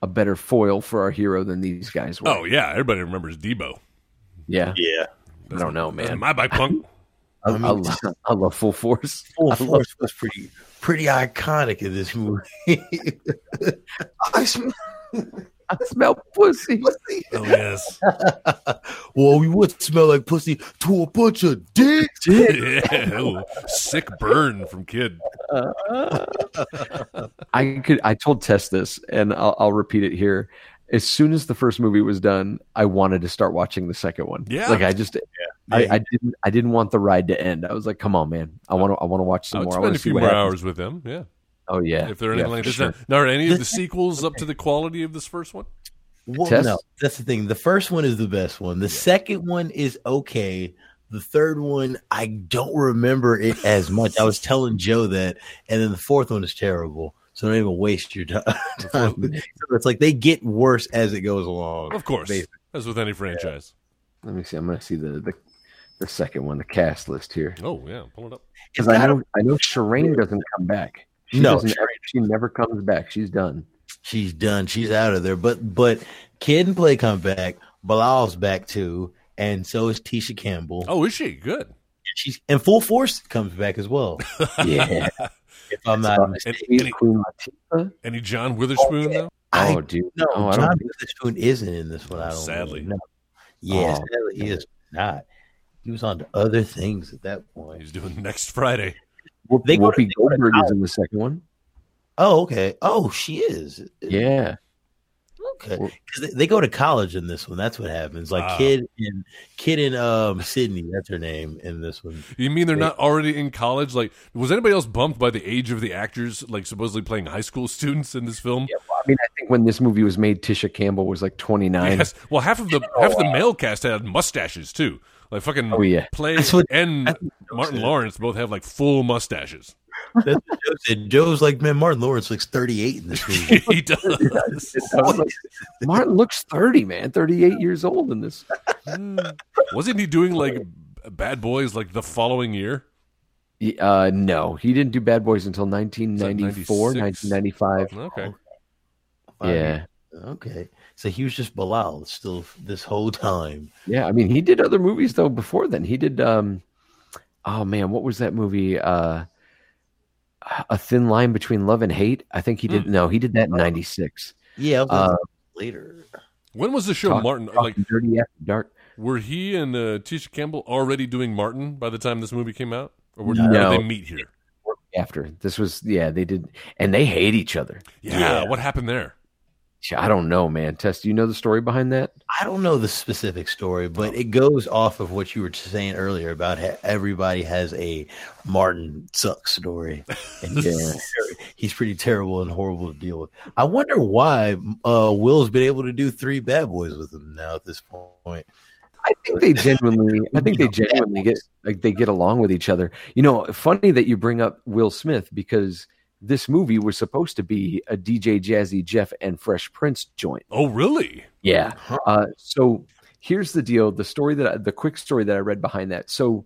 a better foil for our hero than these guys were. Oh yeah, everybody remembers Debo. yeah. Yeah. I don't know, man. my bike punk. I I mean, love, I love Full Force. Full I love- Force was pretty pretty iconic in this movie. I smell I smell pussy. Oh yes, well, we would smell like pussy to a bunch of dicks. yeah. Ooh, sick burn from kid. I could. I told Tess this, and I'll, I'll repeat it here. As soon as the first movie was done, I wanted to start watching the second one. Yeah. like I just, I, I didn't, I didn't want the ride to end. I was like, "Come on, man! I want to, I want to watch I some would more. I spend want a few more happens." hours with them. Yeah, Oh yeah, if they're anything yeah, like this. sure. Now, are any of the sequels up to the quality of this first one? Well, Tess? no, that's the thing. The first one is the best one. The second one is okay. The third one, I don't remember it as much. I was telling Joe that, and then the fourth one is terrible. So don't even waste your time. so it's like they get worse as it goes along. Of course, Basically. as with any franchise. Let me see. I'm going to see the, the the second one, the cast list here, Oh yeah, pull it up. because I know I know Shireen doesn't come back. She No, ever, she never comes back. She's done. She's done. She's out of there. But but Kid and Play come back. Bilal's back too, and so is Tisha Campbell. Oh, is she good? She's and Full Force comes back as well. Yeah, If I'm not mistaken. And- Queen Latifah. Any John Witherspoon though? I Oh, dude. No, Oh, John. Witherspoon isn't in this one. I don't Sadly. know. Yeah, Oh. sadly he is not. He was on to other things at that point. He's doing next Friday. Whoop- They go to- Whoopi they Goldberg is in the second one. Oh, okay. Oh, she is. Yeah, Okay, 'Cause they, they go to college in this one. That's what happens. Like kid and kid and um Sidney. That's her name in this one. You mean they're not already in college? Like, was anybody else bumped by the age of the actors, like supposedly playing high school students in this film? Yeah, I mean, I think when this movie was made, Tisha Campbell was like 29. Yes. Well, half of the half of the male cast had mustaches too. Like fucking Oh, yeah. Play what- and that's what Joe Martin. Lawrence both have like full mustaches. That's what Joe said. Joe's like, man, Martin Lawrence looks 38 in this movie. he does. Like, Martin looks 30, man, 38 years old in this. Wasn't he doing like Bad Boys like the following year? Uh, no, he didn't do Bad Boys until 1994, 96? 1995. Okay. Yeah. Okay. So he was just Bilal still this whole time. Yeah, I mean, he did other movies though before then. He did um oh man, what was that movie? Uh A Thin Line Between Love and Hate. I think he did no, he did that in 96. Yeah, Uh, later. When was the show Talk- Martin? Like, Talking Dirty After Dark. were he and uh, Tisha Campbell already doing Martin by the time this movie came out, or were, No. did they meet here? After this was yeah, they did and they hate each other. Yeah. Yeah. What happened there? I don't know, man. Tess, do you know the story behind that? I don't know the specific story, but it goes off of what you were saying earlier about how everybody has a Martin sucks story. And Yeah. he's, he's pretty terrible and horrible to deal with. I wonder why uh, Will's been able to do three bad boys with him now at this point. I think they genuinely. I think they genuinely get like they get along with each other. You know, funny that you bring up Will Smith because this movie was supposed to be a DJ Jazzy Jeff and Fresh Prince joint. Oh, really? Yeah. Uh, so here's the deal: the story that I, the quick story that I read behind that. So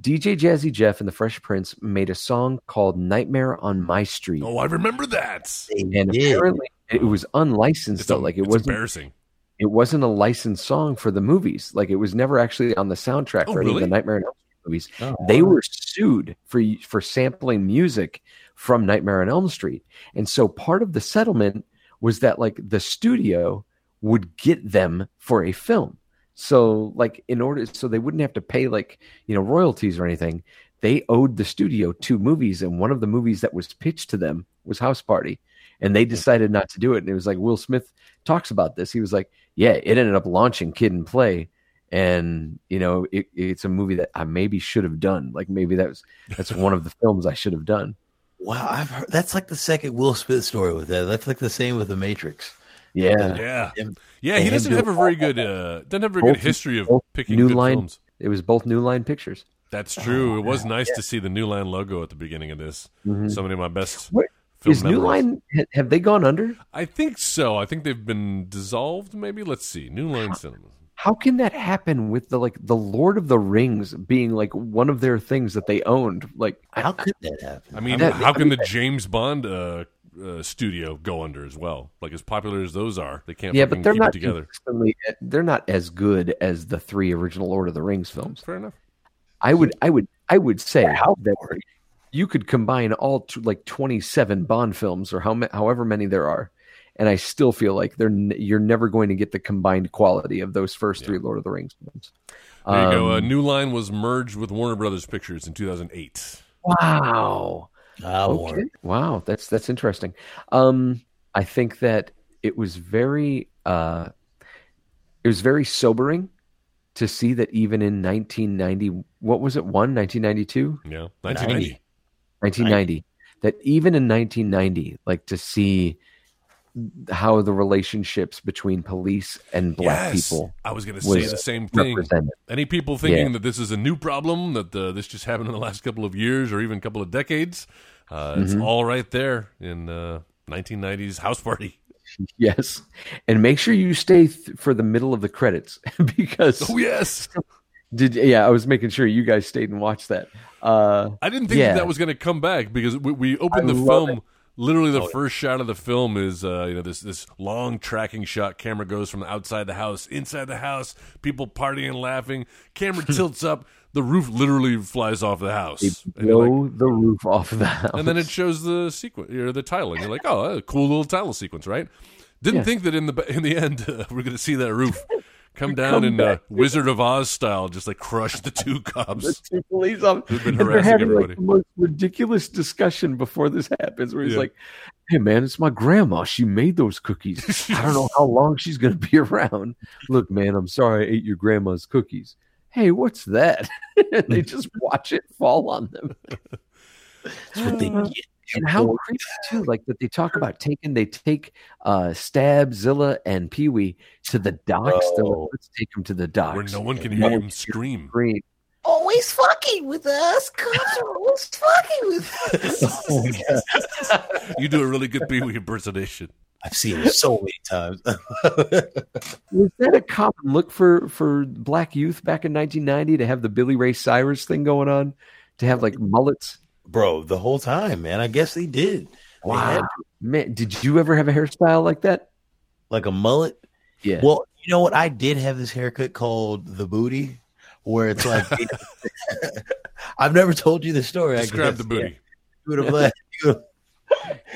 DJ Jazzy Jeff and the Fresh Prince made a song called "Nightmare on My Street," Oh, I remember that. and apparently it was unlicensed. It's, though, a- like it wasn't embarrassing. it wasn't a licensed song for the movies. Like it was never actually on the soundtrack Oh, for any of the Nightmare on Elm Street movies. Oh, They were sued for for sampling music from Nightmare on Elm Street, and so part of the settlement was that like the studio would get them for a film. So like in order, so they wouldn't have to pay like you know royalties or anything. They owed the studio two movies, and one of the movies that was pitched to them was House Party, and they decided not to do it. And it was like Will Smith talks about this. He was like, "Yeah, it ended up launching Kid and Play." And you know, it, it's a movie that I maybe should have done. Like maybe that was that's one of the films I should have done. Wow, I've heard that's like the second Will Smith story with that. That's like the same with the Matrix. Yeah, Yeah, Him- yeah. He doesn't have a very good uh, doesn't have a very good history of picking New good Line- films. it was both New Line Pictures. That's true. it was nice to see the New Line logo at the beginning of this. So many of my best What- film Is New. Line have they gone under? I think so. I think they've been dissolved. Maybe let's see. New Line Cinema. How can that happen with the like the Lord of the Rings being like one of their things that they owned? Like How could that happen? I mean, That- how can the James Bond uh, uh, studio go under as well? Like as popular as those are, they can't. yeah, but they're keep not together. they're not as good as the three original Lord of the Rings films. Fair enough. I would I would I would say How that you could combine all t- like 27 Bond films or how ma- however many there are and I still feel like they're n- you're never going to get the combined quality of those first three Lord of the Rings films. There you go. Uh, Um, New Line was merged with Warner Brothers Pictures in 2008. wow. I Okay. Wow, that's that's interesting. Um, I think that it was very uh, it was very sobering to see that even in 1990, what was it? One 1992, Yeah, 1990. 1990. That even in 1990, like to see how the relationships between police and black Yes, people I was going to say the same thing. Any people thinking Yeah. that this is a new problem, that uh, this just happened in the last couple of years or even a couple of decades, uh, it's Mm-hmm. all right there in uh, 1990s House Party. Yes, and make sure you stay th- for the middle of the credits because Oh yes, Did yeah, I was making sure you guys stayed and watched that. Uh, I didn't think Yeah. that, that was going to come back because we, we opened I the film. Literally, the first shot of the film is uh, you know this this long tracking shot. Camera goes from outside the house, inside the house, people partying, laughing. Camera tilts up, the roof literally flies off the house, and, blow like- the roof off the house. and then it shows the sequence or the title, and you're like, oh, a cool little title sequence, right? Didn't Yeah. think that in the in the end uh, we're going to see that roof come down Come in uh. Wizard of Oz style, just like crush the two cops, the two police officers. Who've been And harassing having, like, the most ridiculous discussion before this happens, where he's Yeah. like, "Hey, man, it's my grandma. She made those cookies. I don't know how long she's going to be around. Look, man, I'm sorry I ate your grandma's cookies. Hey, what's that?" and they just watch it fall on them. That's what they get. And how creepy too, like that they talk about taking they take uh Stab, Zilla, and Pee Wee to the docks. They're like, Oh. let's take them to the docks. Where no one can hear them scream. Scream. Always fucking with us. Cops are always fucking with us. Oh my God. You do a really good Pee Wee impersonation. I've seen it so many times. Was that a common look for for black youth back in 1990 to have the Billy Ray Cyrus thing going on, to have like mullets? Bro, the whole time, man. I guess they did. They had man! Did you ever have a hairstyle like that? like a mullet. Yeah. Well, you know what? I did have this haircut called the booty, where it's like I've never told you the story. I Describe the booty. Yeah. You would have laughed. You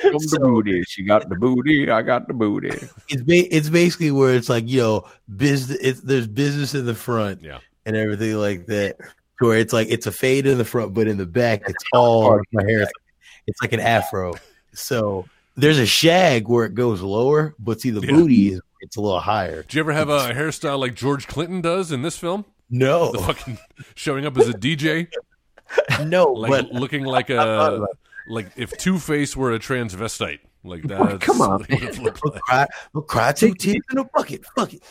the so- booty. She got the booty. I got the booty. It's ba- it's basically where it's like you know business. It's, there's business in the front Yeah. and everything like that. Where it's like it's a fade in the front, but in the back it's all my hair. It's like an afro. So there's a shag where it goes lower, but see the Yeah. booty is it's a little higher. Do you ever have a hairstyle like George Clinton does in this film? No, The fucking showing up as a DJ, no, like but looking like a like if Two Face were a transvestite, like that. Come on, what it would've looked We'll like. cry, we'll cry two tears in a bucket. Fuck it.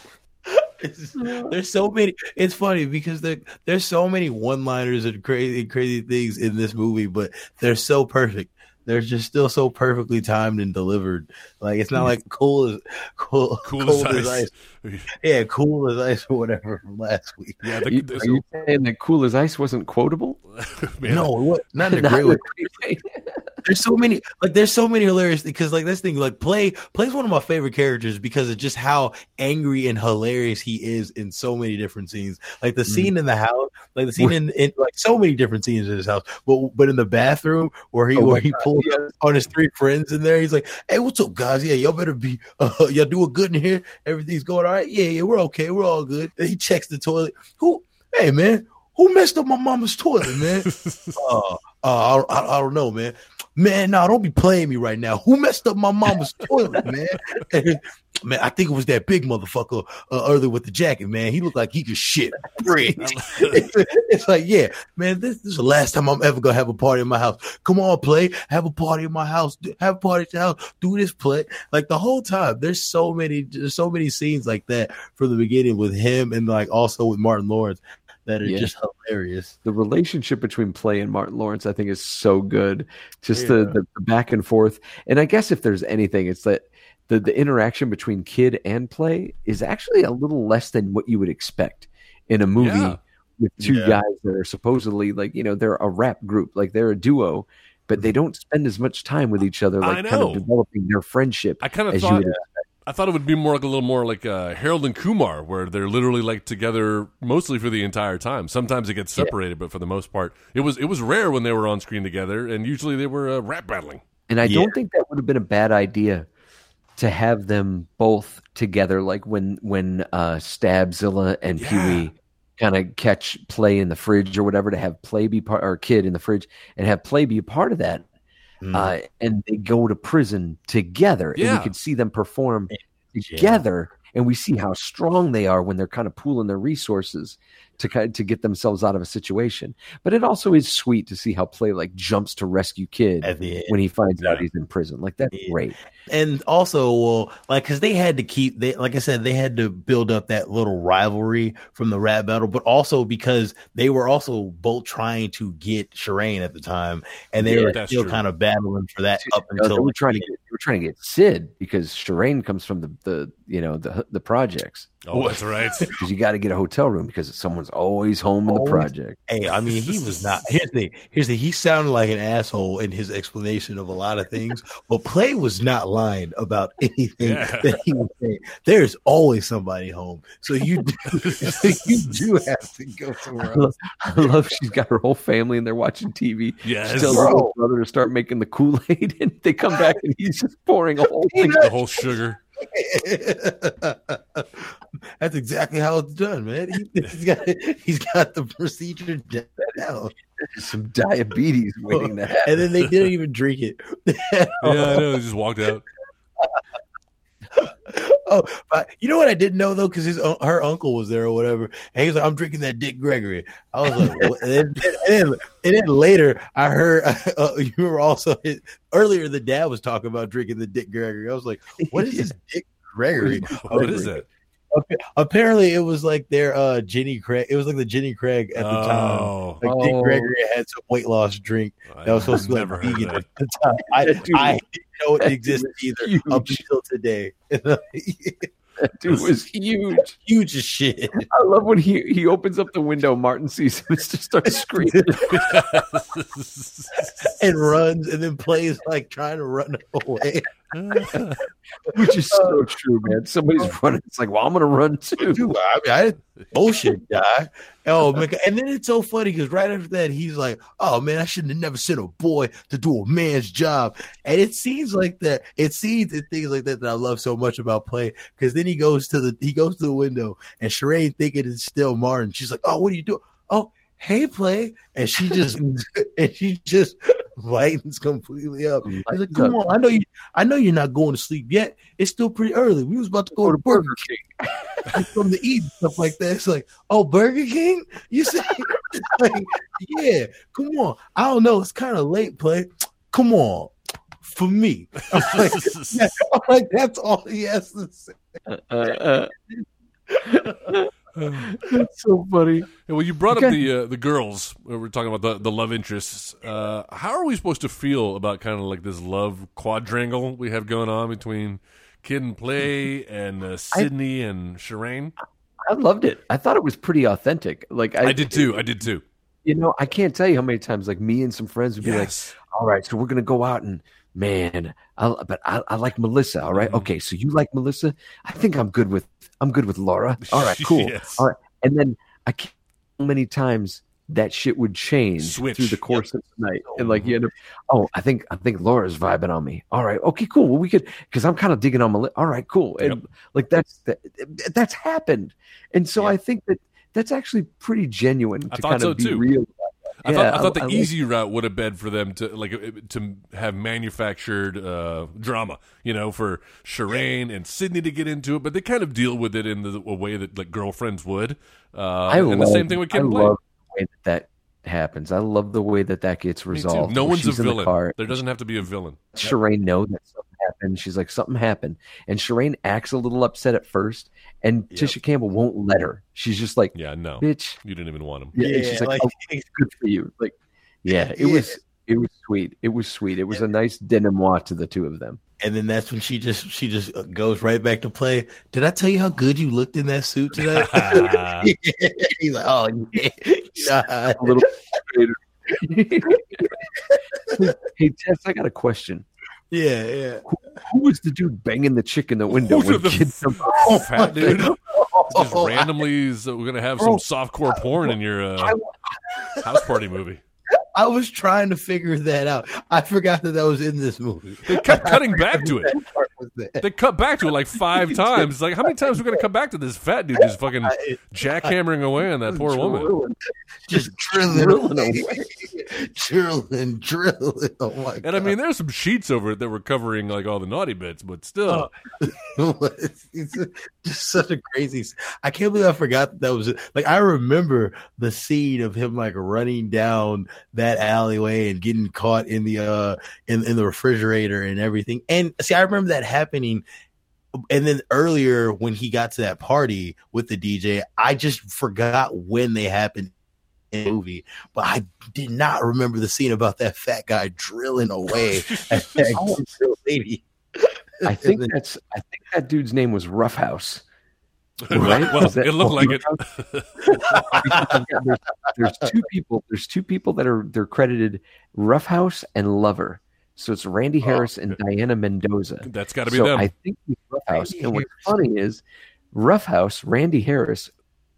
It's- mm. there's so many. It's funny because there, there's so many one-liners and crazy, crazy things in this movie, but they're so perfect. They're just still so perfectly timed and delivered. Like it's not like cool as cool, Cool cold as as ice. Ice. Yeah, cool as ice or whatever from last week. Yeah, Are you, the, are you saying that Cool as Ice wasn't quotable? man, no, what? Not in a Not great way. a great way. there's so many like there's so many hilarious because like this thing like play plays one of my favorite characters because of just how angry and hilarious he is in so many different scenes like the Mm. scene in the house like the scene in, in like so many different scenes in his house but but in the bathroom where he Oh where he God, pulls yes. up on his three friends in there he's like hey what's up guys yeah y'all better be uh, y'all doing good in here everything's going all right? Yeah yeah we're okay. We're all good. And he checks the toilet. Who hey man who messed up my mama's toilet man? Uh, uh, I, I, I don't know, man. Man, no, don't be playing me right now. Who messed up my mama's toilet, man? man, I think it was that big motherfucker uh, earlier with the jacket, man. He looked like he could shit bread. it's like, yeah, man, this, this is the last time I'm ever gonna have a party in my house. Come on, play, have a party in my house, have a party at your house, do this play. Like the whole time, there's so many, there's so many scenes like that from the beginning with him and like also with Martin Lawrence that are Yeah. just hilarious. the relationship between Play and Martin Lawrence, I think, is so good. Just the, Yeah. the, the back and forth. And I guess if there's anything, it's that the, the interaction between Kid and Play is actually a little less than what you would expect in a movie Yeah. with two Yeah. guys that are supposedly like, you know, they're a rap group, like they're a duo, but they mm-hmm. don't spend as much time with each other, like kind of developing their friendship I kind of thought would I thought it would be more like a little more like uh, Harold and Kumar, where they're literally like together mostly for the entire time. Sometimes it gets separated, but for the most part, it was it was rare when they were on screen together, and usually they were uh, rap battling. And I Yeah. don't think that would have been a bad idea to have them both together, like when when uh, Stabzilla and Yeah. Pee Wee kind of catch play in the fridge or whatever to have play be part or kid in the fridge and have play be a part of that. Mm. Uh, and they go to prison together, and Yeah. we could see them perform together, and we see how strong they are when they're kind of pooling their resources to kind to get themselves out of a situation. But it also is sweet to see how play like jumps to rescue kid at the when he finds out he's in prison. Like that's Yeah. great. and also well like because they had to keep they like i said they had to build up that little rivalry from the rap battle but also because they were also both trying to get Shireen at the time and they Yeah, were still true. kind of battling for that up Uh, they until were trying to get they were trying to get Sid because Shireen comes from the the you know the the projects Oh, that's right. because you got to get a hotel room because someone's always home in the Always. project. hey i mean he was not here's the here's the he sounded like an asshole in his explanation of a lot of things but play was not lying about anything Yeah. that he was saying there's always somebody home so you do you do have to go somewhere I love, I love she's got her whole family and they're watching TV. Yes. She tells her little brother to start making the Kool Aid, and they come back and he's just pouring a whole thing. the whole sugar. That's exactly how it's done, man. He, has got he's got the procedure down, Some diabetes waiting to happen. and then they didn't even drink it. Yeah, I know. They just walked out. oh, but you know what I didn't know though, because his her uncle was there or whatever, and he was like, "I'm drinking that Dick Gregory." I was like, what? And, then, and, then, and then later I heard uh, you were also earlier the dad was talking about drinking the Dick Gregory. I was like, "What is this Dick Gregory?" What is that? Appa- Apparently, it was like their uh Jenny Craig. It was like the Jenny Craig at the time. Oh, Dick Oh. Gregory had some weight loss drink that was supposed to be like never heard vegan that. at the time. I, That I didn't know it existed either was up huge. until today. That dude was huge. Huge as shit. I love when he he opens up the window. Martin sees him and just starts screaming. and runs and then plays like trying to run away. Which is so uh, true, man. Somebody's uh, running. It's like, well, I'm gonna run too. Dude, I mean, I bullshit guy. Oh man, and then it's so funny because right after that, he's like, "Oh man, I shouldn't have never sent a boy to do a man's job." And it seems like that. It seems and things like that that I love so much about play because then he goes to the he goes to the window and Sheree thinking it's still Martin. She's like, "Oh, what are you doing?" Oh, hey, play, and she just and she just lightens completely up. He's like, "Come up. on, I know you. I know you're not going to sleep yet. It's still pretty early. We was about to go to Burger King." from the eat stuff like that. It's like, oh, Burger King? You say, like, yeah, come on. I don't know. It's kind of late, play. Come on, for me. I'm like, I'm like, that's all he has to say. Uh, uh, that's so funny. Yeah, well, you brought up the uh, the girls. We We're talking about the, the love interests. Uh, how are we supposed to feel about kind of like this love quadrangle we have going on between Kid and Play and uh, Sidney and Shireen? I loved it. I thought it was pretty authentic. Like I, I did too. I did too. You know, I can't tell you how many times like me and some friends would be like, "All right, so we're gonna go out and man, I, but I, I like Melissa. All right? Mhm. okay, so you like Melissa? I think I'm good with I'm good with Laura. All right, cool. Yes. All right, and then I can't how many times that shit would change Switch. through the course of the night, and like you end up, oh, I think I think Laura's vibing on me. All right, okay, cool. Well, we could because I'm kind of digging on Melissa. All right, cool. And Yep. like that's that, that's happened, and so Yeah. I think that that's actually pretty genuine I to thought kind so, of be too. real. I that. thought, I thought the I like- easy route would have been for them to like uh, to have manufactured uh, drama, you know, for Shireen and Sidney to get into it, but they kind of deal with it in the, a way that like girlfriends would. Uh, I and love, the same thing with Kid I love the way that that happens. I love the way that that gets resolved. No where one's a she's in the villain. car, There doesn't have to be a villain. Shireen know that something happened. She's like, something happened. And Shireen acts a little upset at first, and Yep. Tisha Campbell won't let her. She's just like, Yeah, no, bitch. you didn't even want him. Yeah, and Yeah, she's like, like- oh, it's good for you. Like, yeah, it Yeah. was it was sweet. It was sweet. It was a nice denouement to the two of them. And then that's when she just she just uh, goes right back to play. Did I tell you how good you looked in that suit today? He's like, oh yeah. A little hey Tess, I got a question. yeah, yeah. Who was the dude banging the chick in the window Who when the kid f- fat dude? Just Oh, I- randomly, we're gonna have some Oh. softcore porn in your uh, house party movie. I was trying to figure that out. I forgot that that was in this movie. They kept cutting back to it. That part was there. They cut back to it like five times. Like, how many times are we gonna come back to this fat dude just fucking jackhammering away on that poor woman? Just drilling, Drilling away. drilling, drilling. Oh my god! And I mean, there's some sheets over it that were covering like all the naughty bits, but still, it's, it's just such a crazy. I can't believe I forgot that, that was like I remember the scene of him like running down that alleyway and getting caught in the uh in in the refrigerator and everything. And see, I remember that happening. And then earlier when he got to that party with the DJ, I just forgot when they happened in the movie, but I did not remember the scene about that fat guy drilling away at that oh. cute lady. I think then- that's I think that dude's name was Roughhouse. Right? well, that- it looked like it. there's, there's two people. There's two people that are they're credited Roughhouse and Lover. So it's Randy oh. Harris and Diana Mendoza. That's got to be so them. I think he's Roughhouse. Randy And what's funny is Roughhouse, Randy Harris,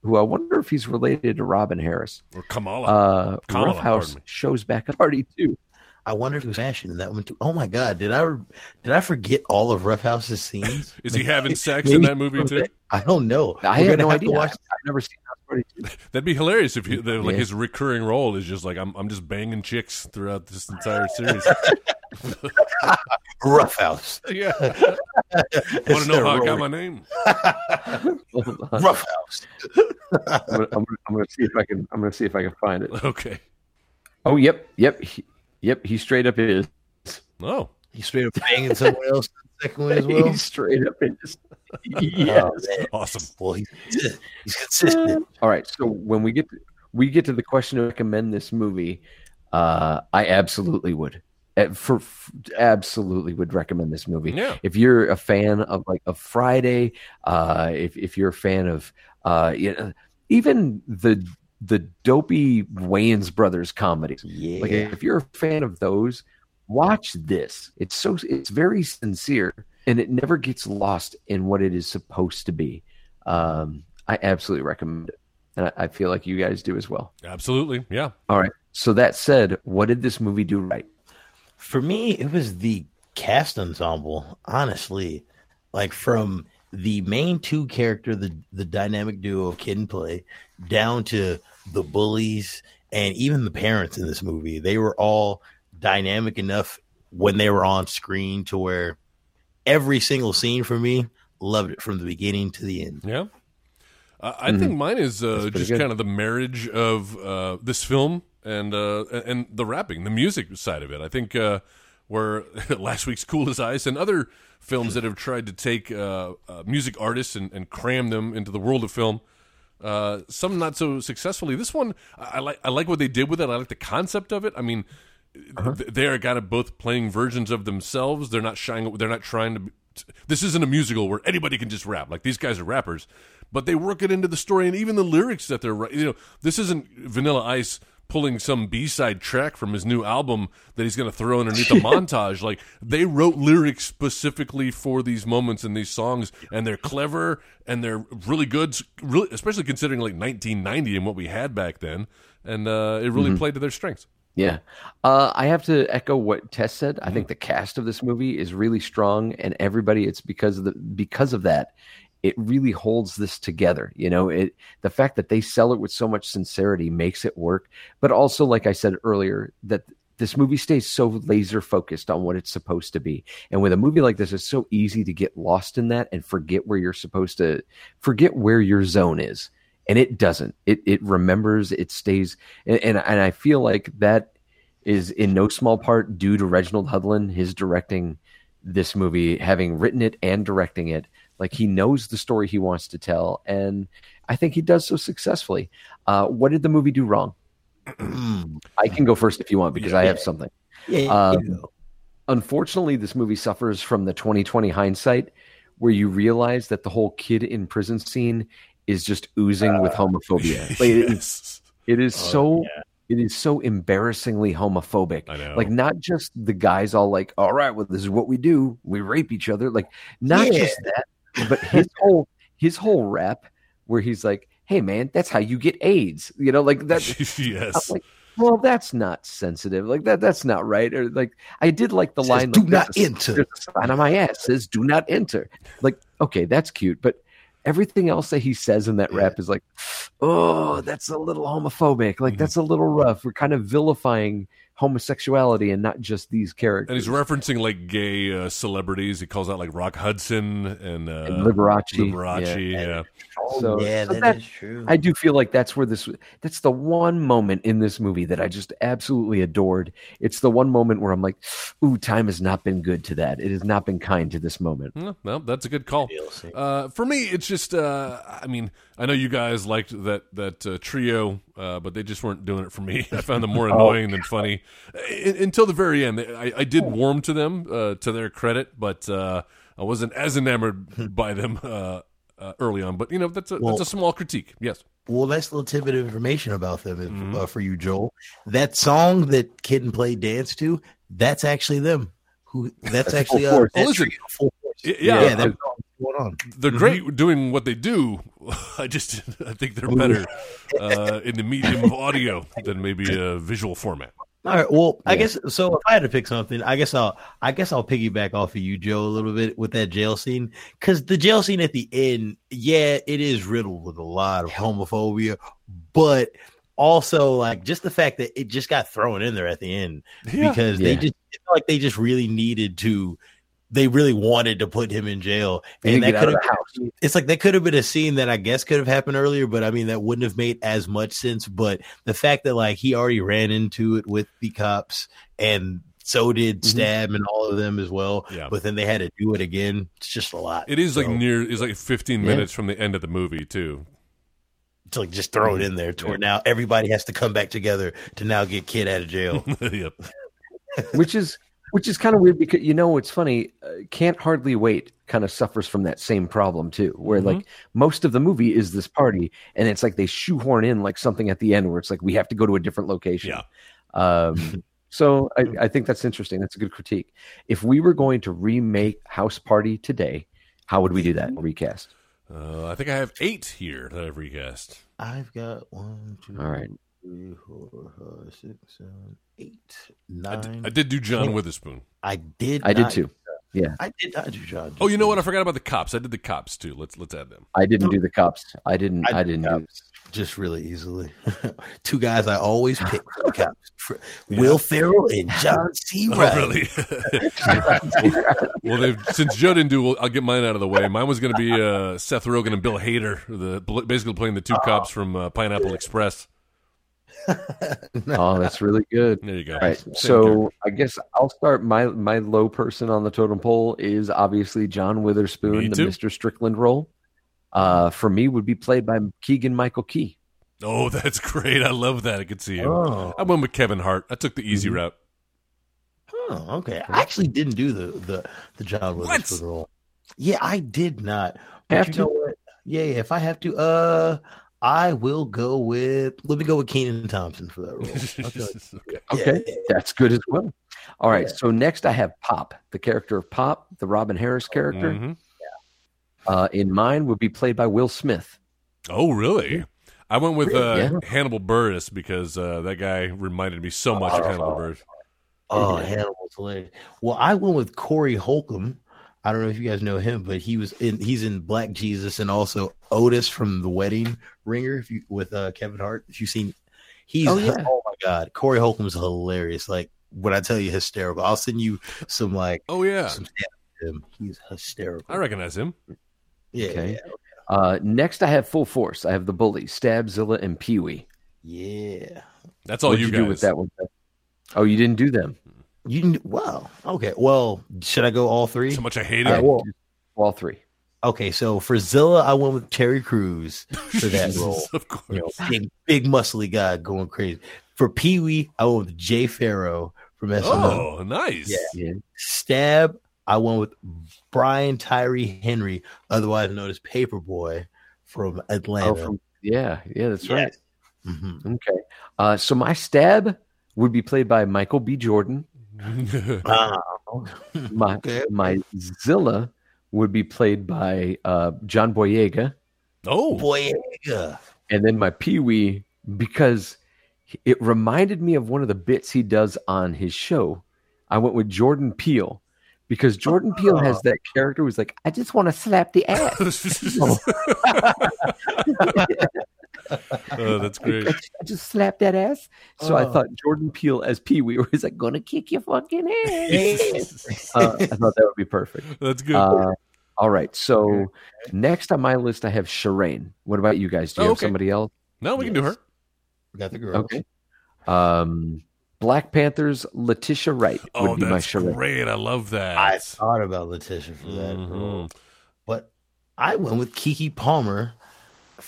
who I wonder if he's related to Robin Harris. or Kamala. Uh, Kamala, Roughhouse shows back at party too. I wonder if he was smashing in that one too. Oh my god, did I did I forget all of Rough House's scenes? Is he having sex in that movie too? I don't know. I We're had no have idea. watch- I've never seen House Party. That'd be hilarious if he, the, like Yeah. his recurring role is just like I'm I'm just banging chicks throughout this entire series. Rough House. yeah, want to know how I got my name? Hold on. Rough House. I'm gonna, I'm, I'm gonna see if I can. I'm gonna see if I can find it. Okay. Oh, yep, yep, he, yep. He straight up is. Oh, He straight up banging someone else in the second one as well. He straight up is. Yes. Oh, awesome. Well, he's he's consistent. All right. So when we get to, we get to the question to recommend this movie, uh, I absolutely would. Uh, For absolutely would recommend this movie. Yeah. If you're a fan of like a Friday, uh, if if you're a fan of uh, you know, even the the dopey Wayans brothers comedies, Yeah. like if you're a fan of those, watch this. It's so it's very sincere and it never gets lost in what it is supposed to be. Um, I absolutely recommend it, and I, I feel like you guys do as well. Absolutely. Yeah. All right. So that said, what did this movie do right? For me, it was the cast ensemble, honestly. Like from the main two character, the the dynamic duo of Kid and Play, down to the bullies and even the parents in this movie. They were all dynamic enough when they were on screen to where every single scene for me loved it from the beginning to the end. Yeah. Uh, I think mine is uh, just good. kind of the marriage of uh, this film and uh, and the rapping, the music side of it. I think uh, where last week's Cool as Ice and other films that have tried to take uh, uh, music artists and, and cram them into the world of film. Uh, some not so successfully. This one, I, I like. I like what they did with it. I like the concept of it. I mean, th- they are kind of both playing versions of themselves. They're not shying. They're not trying to. Be, this isn't a musical where anybody can just rap. Like these guys are rappers, but they work it into the story and even the lyrics that they're. You know, this isn't Vanilla Ice pulling some B-side track from his new album that he's going to throw underneath a montage. Like they wrote lyrics specifically for these moments in these songs, and they're clever and they're really good. Really, especially considering like 1990 and what we had back then, and uh, it really played to their strengths. Yeah. Uh, I have to echo what Tess said. I think the cast of this movie is really strong and everybody it's because of the because of that it really holds this together. You know, it the fact that they sell it with so much sincerity makes it work, but also like I said earlier that this movie stays so laser focused on what it's supposed to be. And with a movie like this it's so easy to get lost in that and forget where you're supposed to forget where your zone is and it doesn't. It it remembers. It stays, and and, and I feel like that is in no small part due to Reginald Hudlin, his directing this movie, having written it and directing it. Like he knows the story he wants to tell, and I think he does so successfully. Uh, what did the movie do wrong? I can go first if you want because I have something. Yeah, Um, unfortunately, this movie suffers from the 2020 hindsight, where you realize that the whole kid in prison scene is just oozing with homophobia. Like, it is- yes. it is Oh, so it is so embarrassingly homophobic. Like not just the guys all like, all right, well, this is what we do. We rape each other. Like not Yeah. just that, but his whole his whole rap where he's like, Hey man, that's how you get AIDS. You know, like that yes. I'm like, well, that's not sensitive. Like that, that's not right. Or like, I did like the Says, line. "Do like, not there's a- enter." a sign on my ass says "Do not enter." Like, okay, that's cute, but everything else that he says in that rap is like, oh, that's a little homophobic. Like Mhm. that's a little rough. We're kind of vilifying homosexuality and not just these characters. And he's referencing like gay uh, celebrities. He calls out like Rock Hudson and, uh, And Liberace, Liberace, yeah. yeah. Oh, so- yeah, so that that- is true. I do feel like that's where this that's the one moment in this movie that I just absolutely adored. It's the one moment where I'm like, ooh, time has not been good to that. It has not been kind to this moment. No, well, that's a good call. Uh, for me, it's just. Uh, I mean, I know you guys liked that that uh, trio, uh, but they just weren't doing it for me. I found them more annoying than funny I- until the very end. I, I did warm to them, uh, to their credit, but uh, I wasn't as enamored by them uh, uh, early on. But you know, that's a Well- that's a small critique. Yes. Well, that's a little tidbit of information about them if, Mhm. uh, for you, Joel. That song that Kid and Play dance to, that's actually them. Who? That's actually Full uh, Force. that Oh, is Full Force. Y- Yeah, yeah, that's what's going on. They're great doing what they do. I just I think they're better uh, in the medium of audio than maybe a visual format. All right. Well, I Yeah. guess so. If I had to pick something, I guess I'll I guess I'll piggyback off of you, Joe, a little bit with that jail scene because the jail scene at the end, yeah, it is riddled with a lot of homophobia, but also like just the fact that it just got thrown in there at the end Yeah. because they just like they just really needed to. They really wanted to put him in jail, and that could have house. it's like that could have been a scene that I guess could have happened earlier, but I mean that wouldn't have made as much sense. But the fact that like he already ran into it with the cops and so did Mhm. Stab and all of them as well. Yeah. But then they had to do it again. It's just a lot. It is like near. It's like 15 Yeah. minutes from the end of the movie too. to like just throw it in there to where now everybody has to come back together to now get kid out of jail. yep. which is which is kind of weird because you know what's funny uh, can't hardly wait kind of suffers from that same problem too where like most of the movie is this party and it's like they shoehorn in like something at the end where it's like we have to go to a different location. Yeah. um so I, I think that's interesting. That's a good critique. If we were going to remake house party today how would we do that? Recast? Uh, I think I have eight here that I've recast. I've got one, two, all right. three, four, five, six, seven, eight, nine. I did do John Witherspoon. I did. i did too yeah I did not do John. Oh, you know what? I forgot about the cops. I did the cops too. Let's let's add them. i didn't do the cops i didn't i, did didn't do just really easily. Two guys I always pick for the cops: Fr- Will Ferrell and John C. Oh, really? well, they've, since Joe didn't do, well, I'll get mine out of the way. Mine was going to be uh, Seth Rogen and Bill Hader, the basically playing the two cops from uh, Pineapple Express. oh that's really good There you go. All right. Same So I guess I'll start. My my low person on the totem pole is obviously John Witherspoon, Me the too. Mr. Strickland role. Uh, for me, would be played by Keegan Michael Key. Oh, that's great. I love that. I could see him. Oh, I went with Kevin Hart. I took the easy Mhm. route. oh, okay. I actually didn't do the the the John What? Witherspoon role. Yeah, I did not. But Have you to? know what? Yeah, yeah. If I have to, uh, I will go with. Let me go with Kenan Thompson for that role. I feel okay. Okay, Yeah, that's good as well. All right. Yeah. So next, I have Pop, the character of Pop, the Robin Harris character. Mhm. Uh, in mine would be played by Will Smith. Oh, really? I went with uh, Yeah. Hannibal Buress because uh, that guy reminded me so much of Hannibal Buress. Oh, Hannibal's hilarious. Well, I went with Corey Holcomb. I don't know if you guys know him, but he was in. He's in Black Jesus and also Otis from The Wedding Ringer. If you with uh, Kevin Hart, if you've seen, he's Oh, oh, my god, Corey Holcomb's hilarious. Like when I tell you hysterical, I'll send you some like Oh, yeah. some stats him. He's hysterical. I recognize him. Yeah, Okay. yeah, Uh, next, I have Full Force. I have the Bully, Stabzilla, and Pee Wee. yeah. That's all What'd you you guys. do with that one? Oh, you didn't do them. You can. Wow. Okay. Well, should I go all three? So much I hate Uh, it. well, All three. okay. So for Zilla, I went with Terry Crews for that role. of course. you know, big, big muscly guy going crazy. For Pee Wee, I went with Jay Pharoah from SNL. Oh, nice. Yeah. Yeah. Stab, I went with Brian Tyree Henry, otherwise known as Paper Boi from Atlanta. Oh, from, yeah. Yeah, that's right. Mhm. Okay. Uh, so my stab would be played by Michael B. Jordan. Ah, My Okay. my Zilla would be played by uh, John Boyega, oh, Boyega. and then my Pee Wee because it reminded me of one of the bits he does on his show. I went with Jordan Peele because Jordan Peele has that character who's like, I just want to slap the ass. oh, that's great. I just slap that ass. So I Oh. thought Jordan Peele as Pee Wee, was he's like, gonna kick your fucking ass. uh, I thought that would be perfect. That's good. Uh, all right. So next on my list, I have Shireen. What about you guys? Do you Oh, have okay. somebody else? no, we can do her. We got the girl. Okay. Um, Black Panthers, Letitia Wright would Oh, be my that's Shireen. great. I love that. I thought about Letitia for that Mhm. but I went with Keke Palmer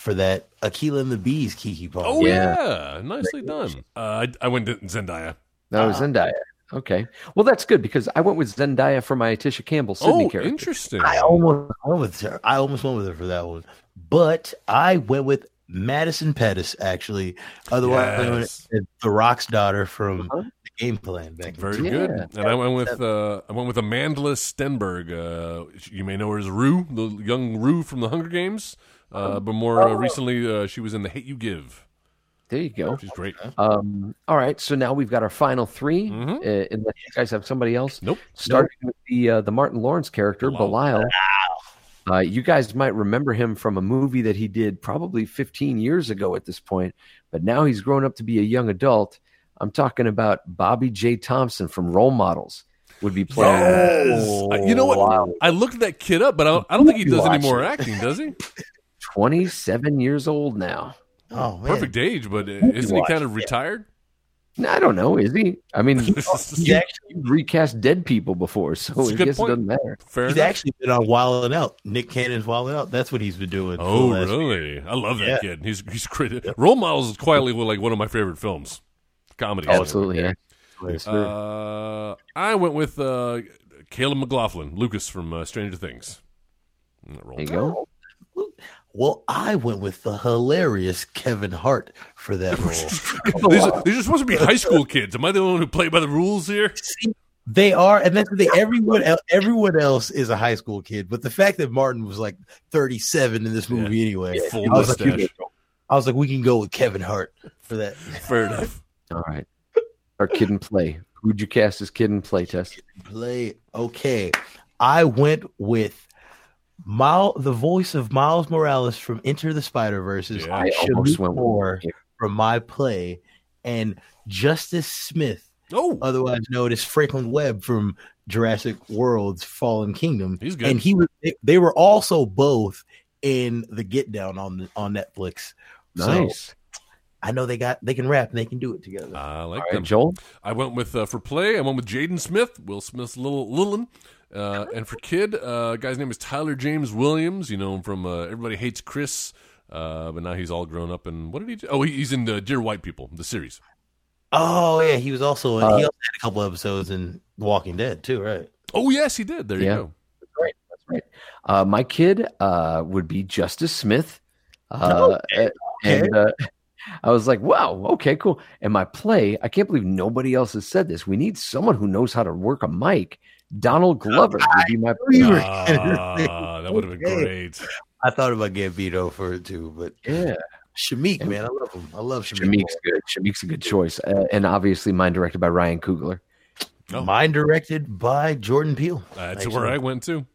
for that Akeelah and the Bees. Keke Palmer. Oh Yeah. yeah, nicely done. Uh, I, I went to Zendaya. No, Ah. Zendaya. Okay. Well, that's good because I went with Zendaya for my Tisha Campbell Sidney oh, character. interesting. I almost went with her. I almost went with her for that one, but I went with Madison Pettis actually. Otherwise, known Yes. as The Rock's daughter from Uh-huh. the Game Plan back. Very the good. Yeah. And I went with uh, I went with Amandla Stenberg. Uh, you may know her as Rue, the young Rue from the Hunger Games. Uh, but more uh, recently, uh, she was in The Hate You Give. There you go. She's great. Um, all right, so now we've got our final 3 Mhm. Uh, unless you guys have somebody else. Nope. Starting with the uh, the Martin Lawrence character, Bilal. Bilal. Uh, you guys might remember him from a movie that he did probably 15 years ago at this point, but now he's grown up to be a young adult. I'm talking about Bobb'e J. Thompson from Role Models would be playing. Yes. Uh, you know what? Wow. I looked that kid up, but I don't, I don't think he does any more acting, does he? 27 years old now. Oh man, Perfect age, but uh, isn't he kind of retired? Nah, I don't know. Is he? I mean, He's you, actually, you've recast dead people before, so That's a I good guess point. it doesn't matter. Fair he's enough. actually been on Wildin' Out. Nick Cannon's Wildin' Out. That's what he's been doing. Oh, the last- really? I love that Yeah. kid. He's he's great. Role Models is quietly like one of my favorite films. Comedy. Absolutely, yeah. Uh, I went with uh, Caleb McLaughlin, Lucas from uh, Stranger Things. In that role. there you go. Well, I went with the hilarious Kevin Hart for that role. these, are, these are supposed to be high school kids. Am I the only one who play by the rules here? See, they are, and that's the thing. Everyone, el- everyone else is a high school kid, but the fact that Martin was like 37 in this movie anyway, Full I was, like. I was like, we can go with Kevin Hart for that. Fair enough. All right. Our Kid 'n Play. Who'd you cast as Kid 'n Play test? Play okay. I went with Mile, the voice of Miles Morales from Into the Spider-Verse is Yeah. I almost went with Moore from my play, and Justice Smith, Oh, otherwise known as Franklin Webb from Jurassic World's Fallen Kingdom. He's good. And he was they, they were also both in the Get Down on on Netflix. So Nice. I know they got they can rap and they can do it together. I like All right, them. Joel. I went with uh, for play. I went with Jaden Smith, Will Smith's little Lilin, uh, and for kid, uh, guy's name is Tyler James Williams. You know him from uh, Everybody Hates Chris, uh, but now he's all grown up. And what did he do? Oh, he's in uh, Dear White People, the series. oh yeah, he was also in, Uh, he also had a couple episodes in Walking Dead too, right? Oh yes, he did. There Yeah. you go. Right. That's right. Uh, my kid uh, would be Justice Smith. Uh, And uh, I was like, wow, okay, cool. And my play, I can't believe nobody else has said this. We need someone who knows how to work a mic. Donald Glover would be my favorite. were- Ah, that would have been great. I thought about Gambino for it too, but Yeah. Shameik, man, I love him. I love Shameik. Shameik's good. Shameik's a good choice. Uh, and obviously mine directed by Ryan Coogler. Oh. Mine directed by Jordan Peele. That's Actually. where I went to.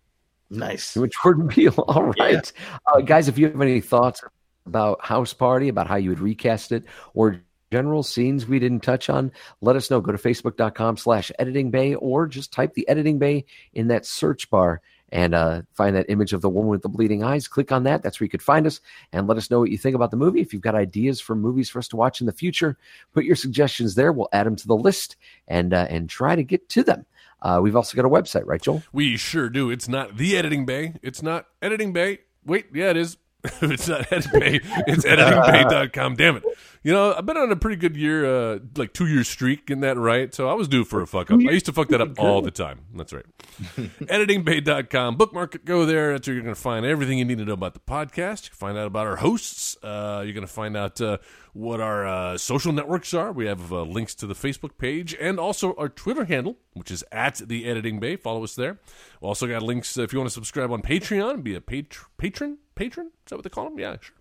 Nice. With Jordan Peele. All right. Uh, guys, if you have any thoughts about House Party, about how you would recast it, or general scenes we didn't touch on, let us know. Go to facebook.com slash editing bay or just type the editing bay in that search bar and uh, find that image of the woman with the bleeding eyes. Click on that. That's where you could find us and let us know what you think about the movie. If you've got ideas for movies for us to watch in the future, put your suggestions there. We'll add them to the list and uh, and try to get to them. Uh, we've also got a website, right, Joel? We sure do. It's not the editing bay. It's not editing bay. Wait, yeah, it is. it's not bay. It's editingbay.com. Damn it. You know, I've been on a pretty good year, uh, like two year streak in that right. So I was due for a fuck up. I used to fuck that up all the time. That's right. editingbay.com. Bookmark it, go there. That's where you're going to find everything you need to know about the podcast. You can find out about our hosts. Uh, you're going to find out uh, what our uh, social networks are. We have uh, links to the Facebook page and also our Twitter handle, which is at the Editing Bay. Follow us there. We also got links uh, if you want to subscribe on Patreon, be a pat- patron. Patron? Is that what they call them? Yeah, sure.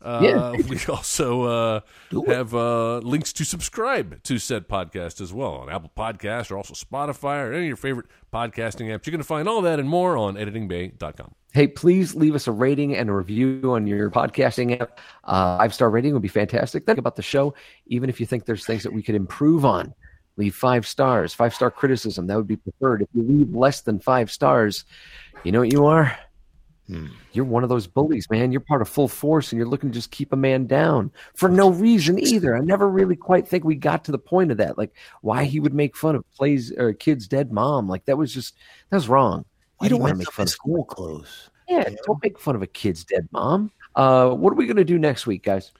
Uh, Yeah. we also uh, have uh, links to subscribe to said podcast as well on Apple Podcasts or also Spotify or any of your favorite podcasting apps. You're going to find all that and more on editingbay.com. Hey, please leave us a rating and a review on your podcasting app. Uh, five star rating would be fantastic. Think about the show, even if you think there's things that we could improve on. Leave five stars, five star criticism. That would be preferred. If you leave less than five stars, you know what you are? Hmm. You're one of those bullies, man. You're part of full force and you're looking to just keep a man down for no reason either. I never really quite think we got to the point of that. Like why he would make fun of plays or a kid's dead mom. Like that was just that was wrong. Why You do don't want to make fun of school clothes. yeah, don't make fun of a kid's dead mom. Uh, what are we going to do next week, guys?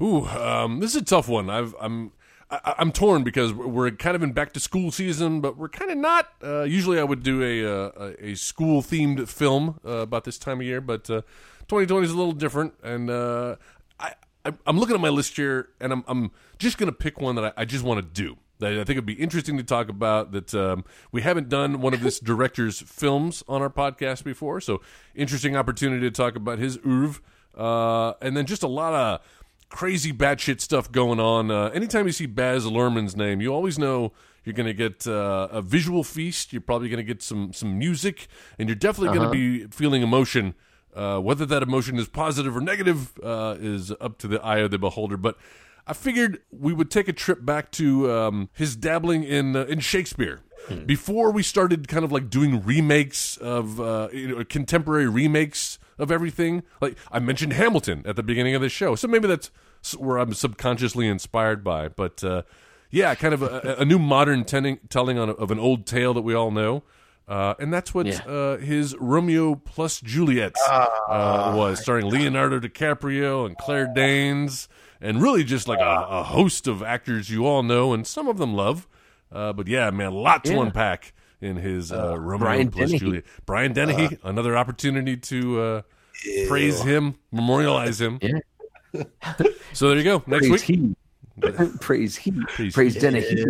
Ooh, um, this is a tough one. I've, I'm I, I'm torn because we're kind of in back to school season, but we're kind of not. Uh, usually, I would do a uh, a school themed film uh, about this time of year, but uh, 2020 is a little different, and uh, I, I'm looking at my list here, and I'm I'm just gonna pick one that I, I just want to do. That I think it would be interesting to talk about. That um, we haven't done one of this director's films on our podcast before, so interesting opportunity to talk about his oeuvre, uh, and then just a lot of crazy batshit stuff going on. Uh, anytime you see Baz Luhrmann's name, you always know you're going to get uh, a visual feast. You're probably going to get some some music, and you're definitely going to be feeling emotion. Uh, whether that emotion is positive or negative uh, is up to the eye of the beholder. But I figured we would take a trip back to um, his dabbling in uh, in Shakespeare. Before we started kind of like doing remakes of uh, you know, contemporary remakes of everything, like I mentioned Hamilton at the beginning of the show, so maybe that's where I'm subconsciously inspired by. But uh, yeah, kind of a, a new modern telling, telling on a, of an old tale that we all know. Uh, and that's what Yeah. uh, his Romeo plus Juliet uh, was, starring Leonardo DiCaprio and Claire Danes, and really just like a, a host of actors you all know and some of them love. Uh, but yeah, man, lot to Yeah. unpack in his uh, Romeo Brian plus Dennehy. Juliet. Brian Dennehy, another opportunity to uh, praise him, memorialize him. Yeah. So there you go. Next Praise week. he. Praise he. Praise Praise, he. Dennehy.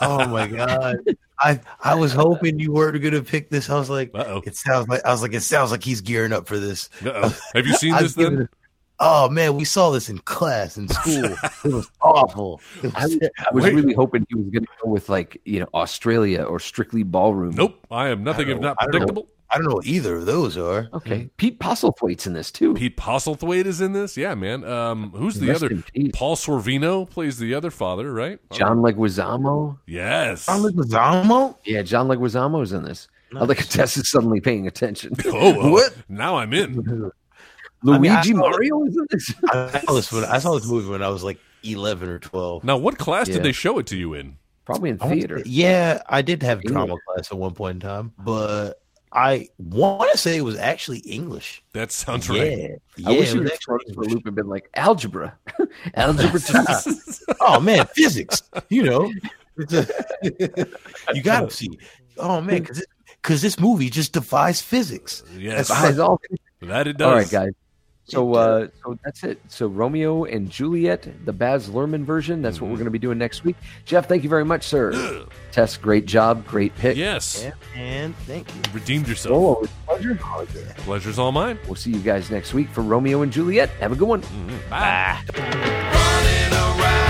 Oh my god. I I was hoping you weren't gonna pick this. I was like, Uh-oh. it sounds like I was like, it sounds like he's gearing up for this. Uh-oh. Have you seen this then? Given it- Oh man, we saw this in class in school. it was awful. It I, was, I was Wait. really hoping he was going to go with like you know Australia or Strictly Ballroom. Nope. I am nothing I if don't not. I don't know. predictable. I don't know what either of those are. Okay, Pete Postlethwaite's in this too. Pete Postlethwaite is in this. Yeah, man. Um, who's the Rest other? Paul Sorvino plays the other father, right? John Leguizamo. Yes. John Leguizamo? Yeah, John Leguizamo's in this. I like Tess is suddenly paying attention. Oh, oh, What? Now I'm in. Luigi I saw- Mario is in this. I saw this when I saw this movie when I was like eleven or twelve. Now, what class Yeah. did they show it to you in? Probably in I want theater. Yeah, I did have English. drama class at one point in time, but I want to say it was actually English. That sounds Yeah, right. yeah. I wish it you was would actually thrown for a loop and been like algebra, algebra two. oh man, physics. You know, you got to see. Oh man, because because this movie just defies physics. Yes, Guys, all, that it does. all right, guys. So, uh, uh, so that's it. So Romeo and Juliet, the Baz Luhrmann version. That's what we're mm-hmm. going to be doing next week. Jeff, thank you very much, sir. Tess, great job, great pick. Yes, Yeah, and thank you. redeemed yourself. Oh, it was a pleasure. Oh, yeah. Pleasure's all mine. We'll see you guys next week for Romeo and Juliet. Have a good one. Mm-hmm. Bye. Running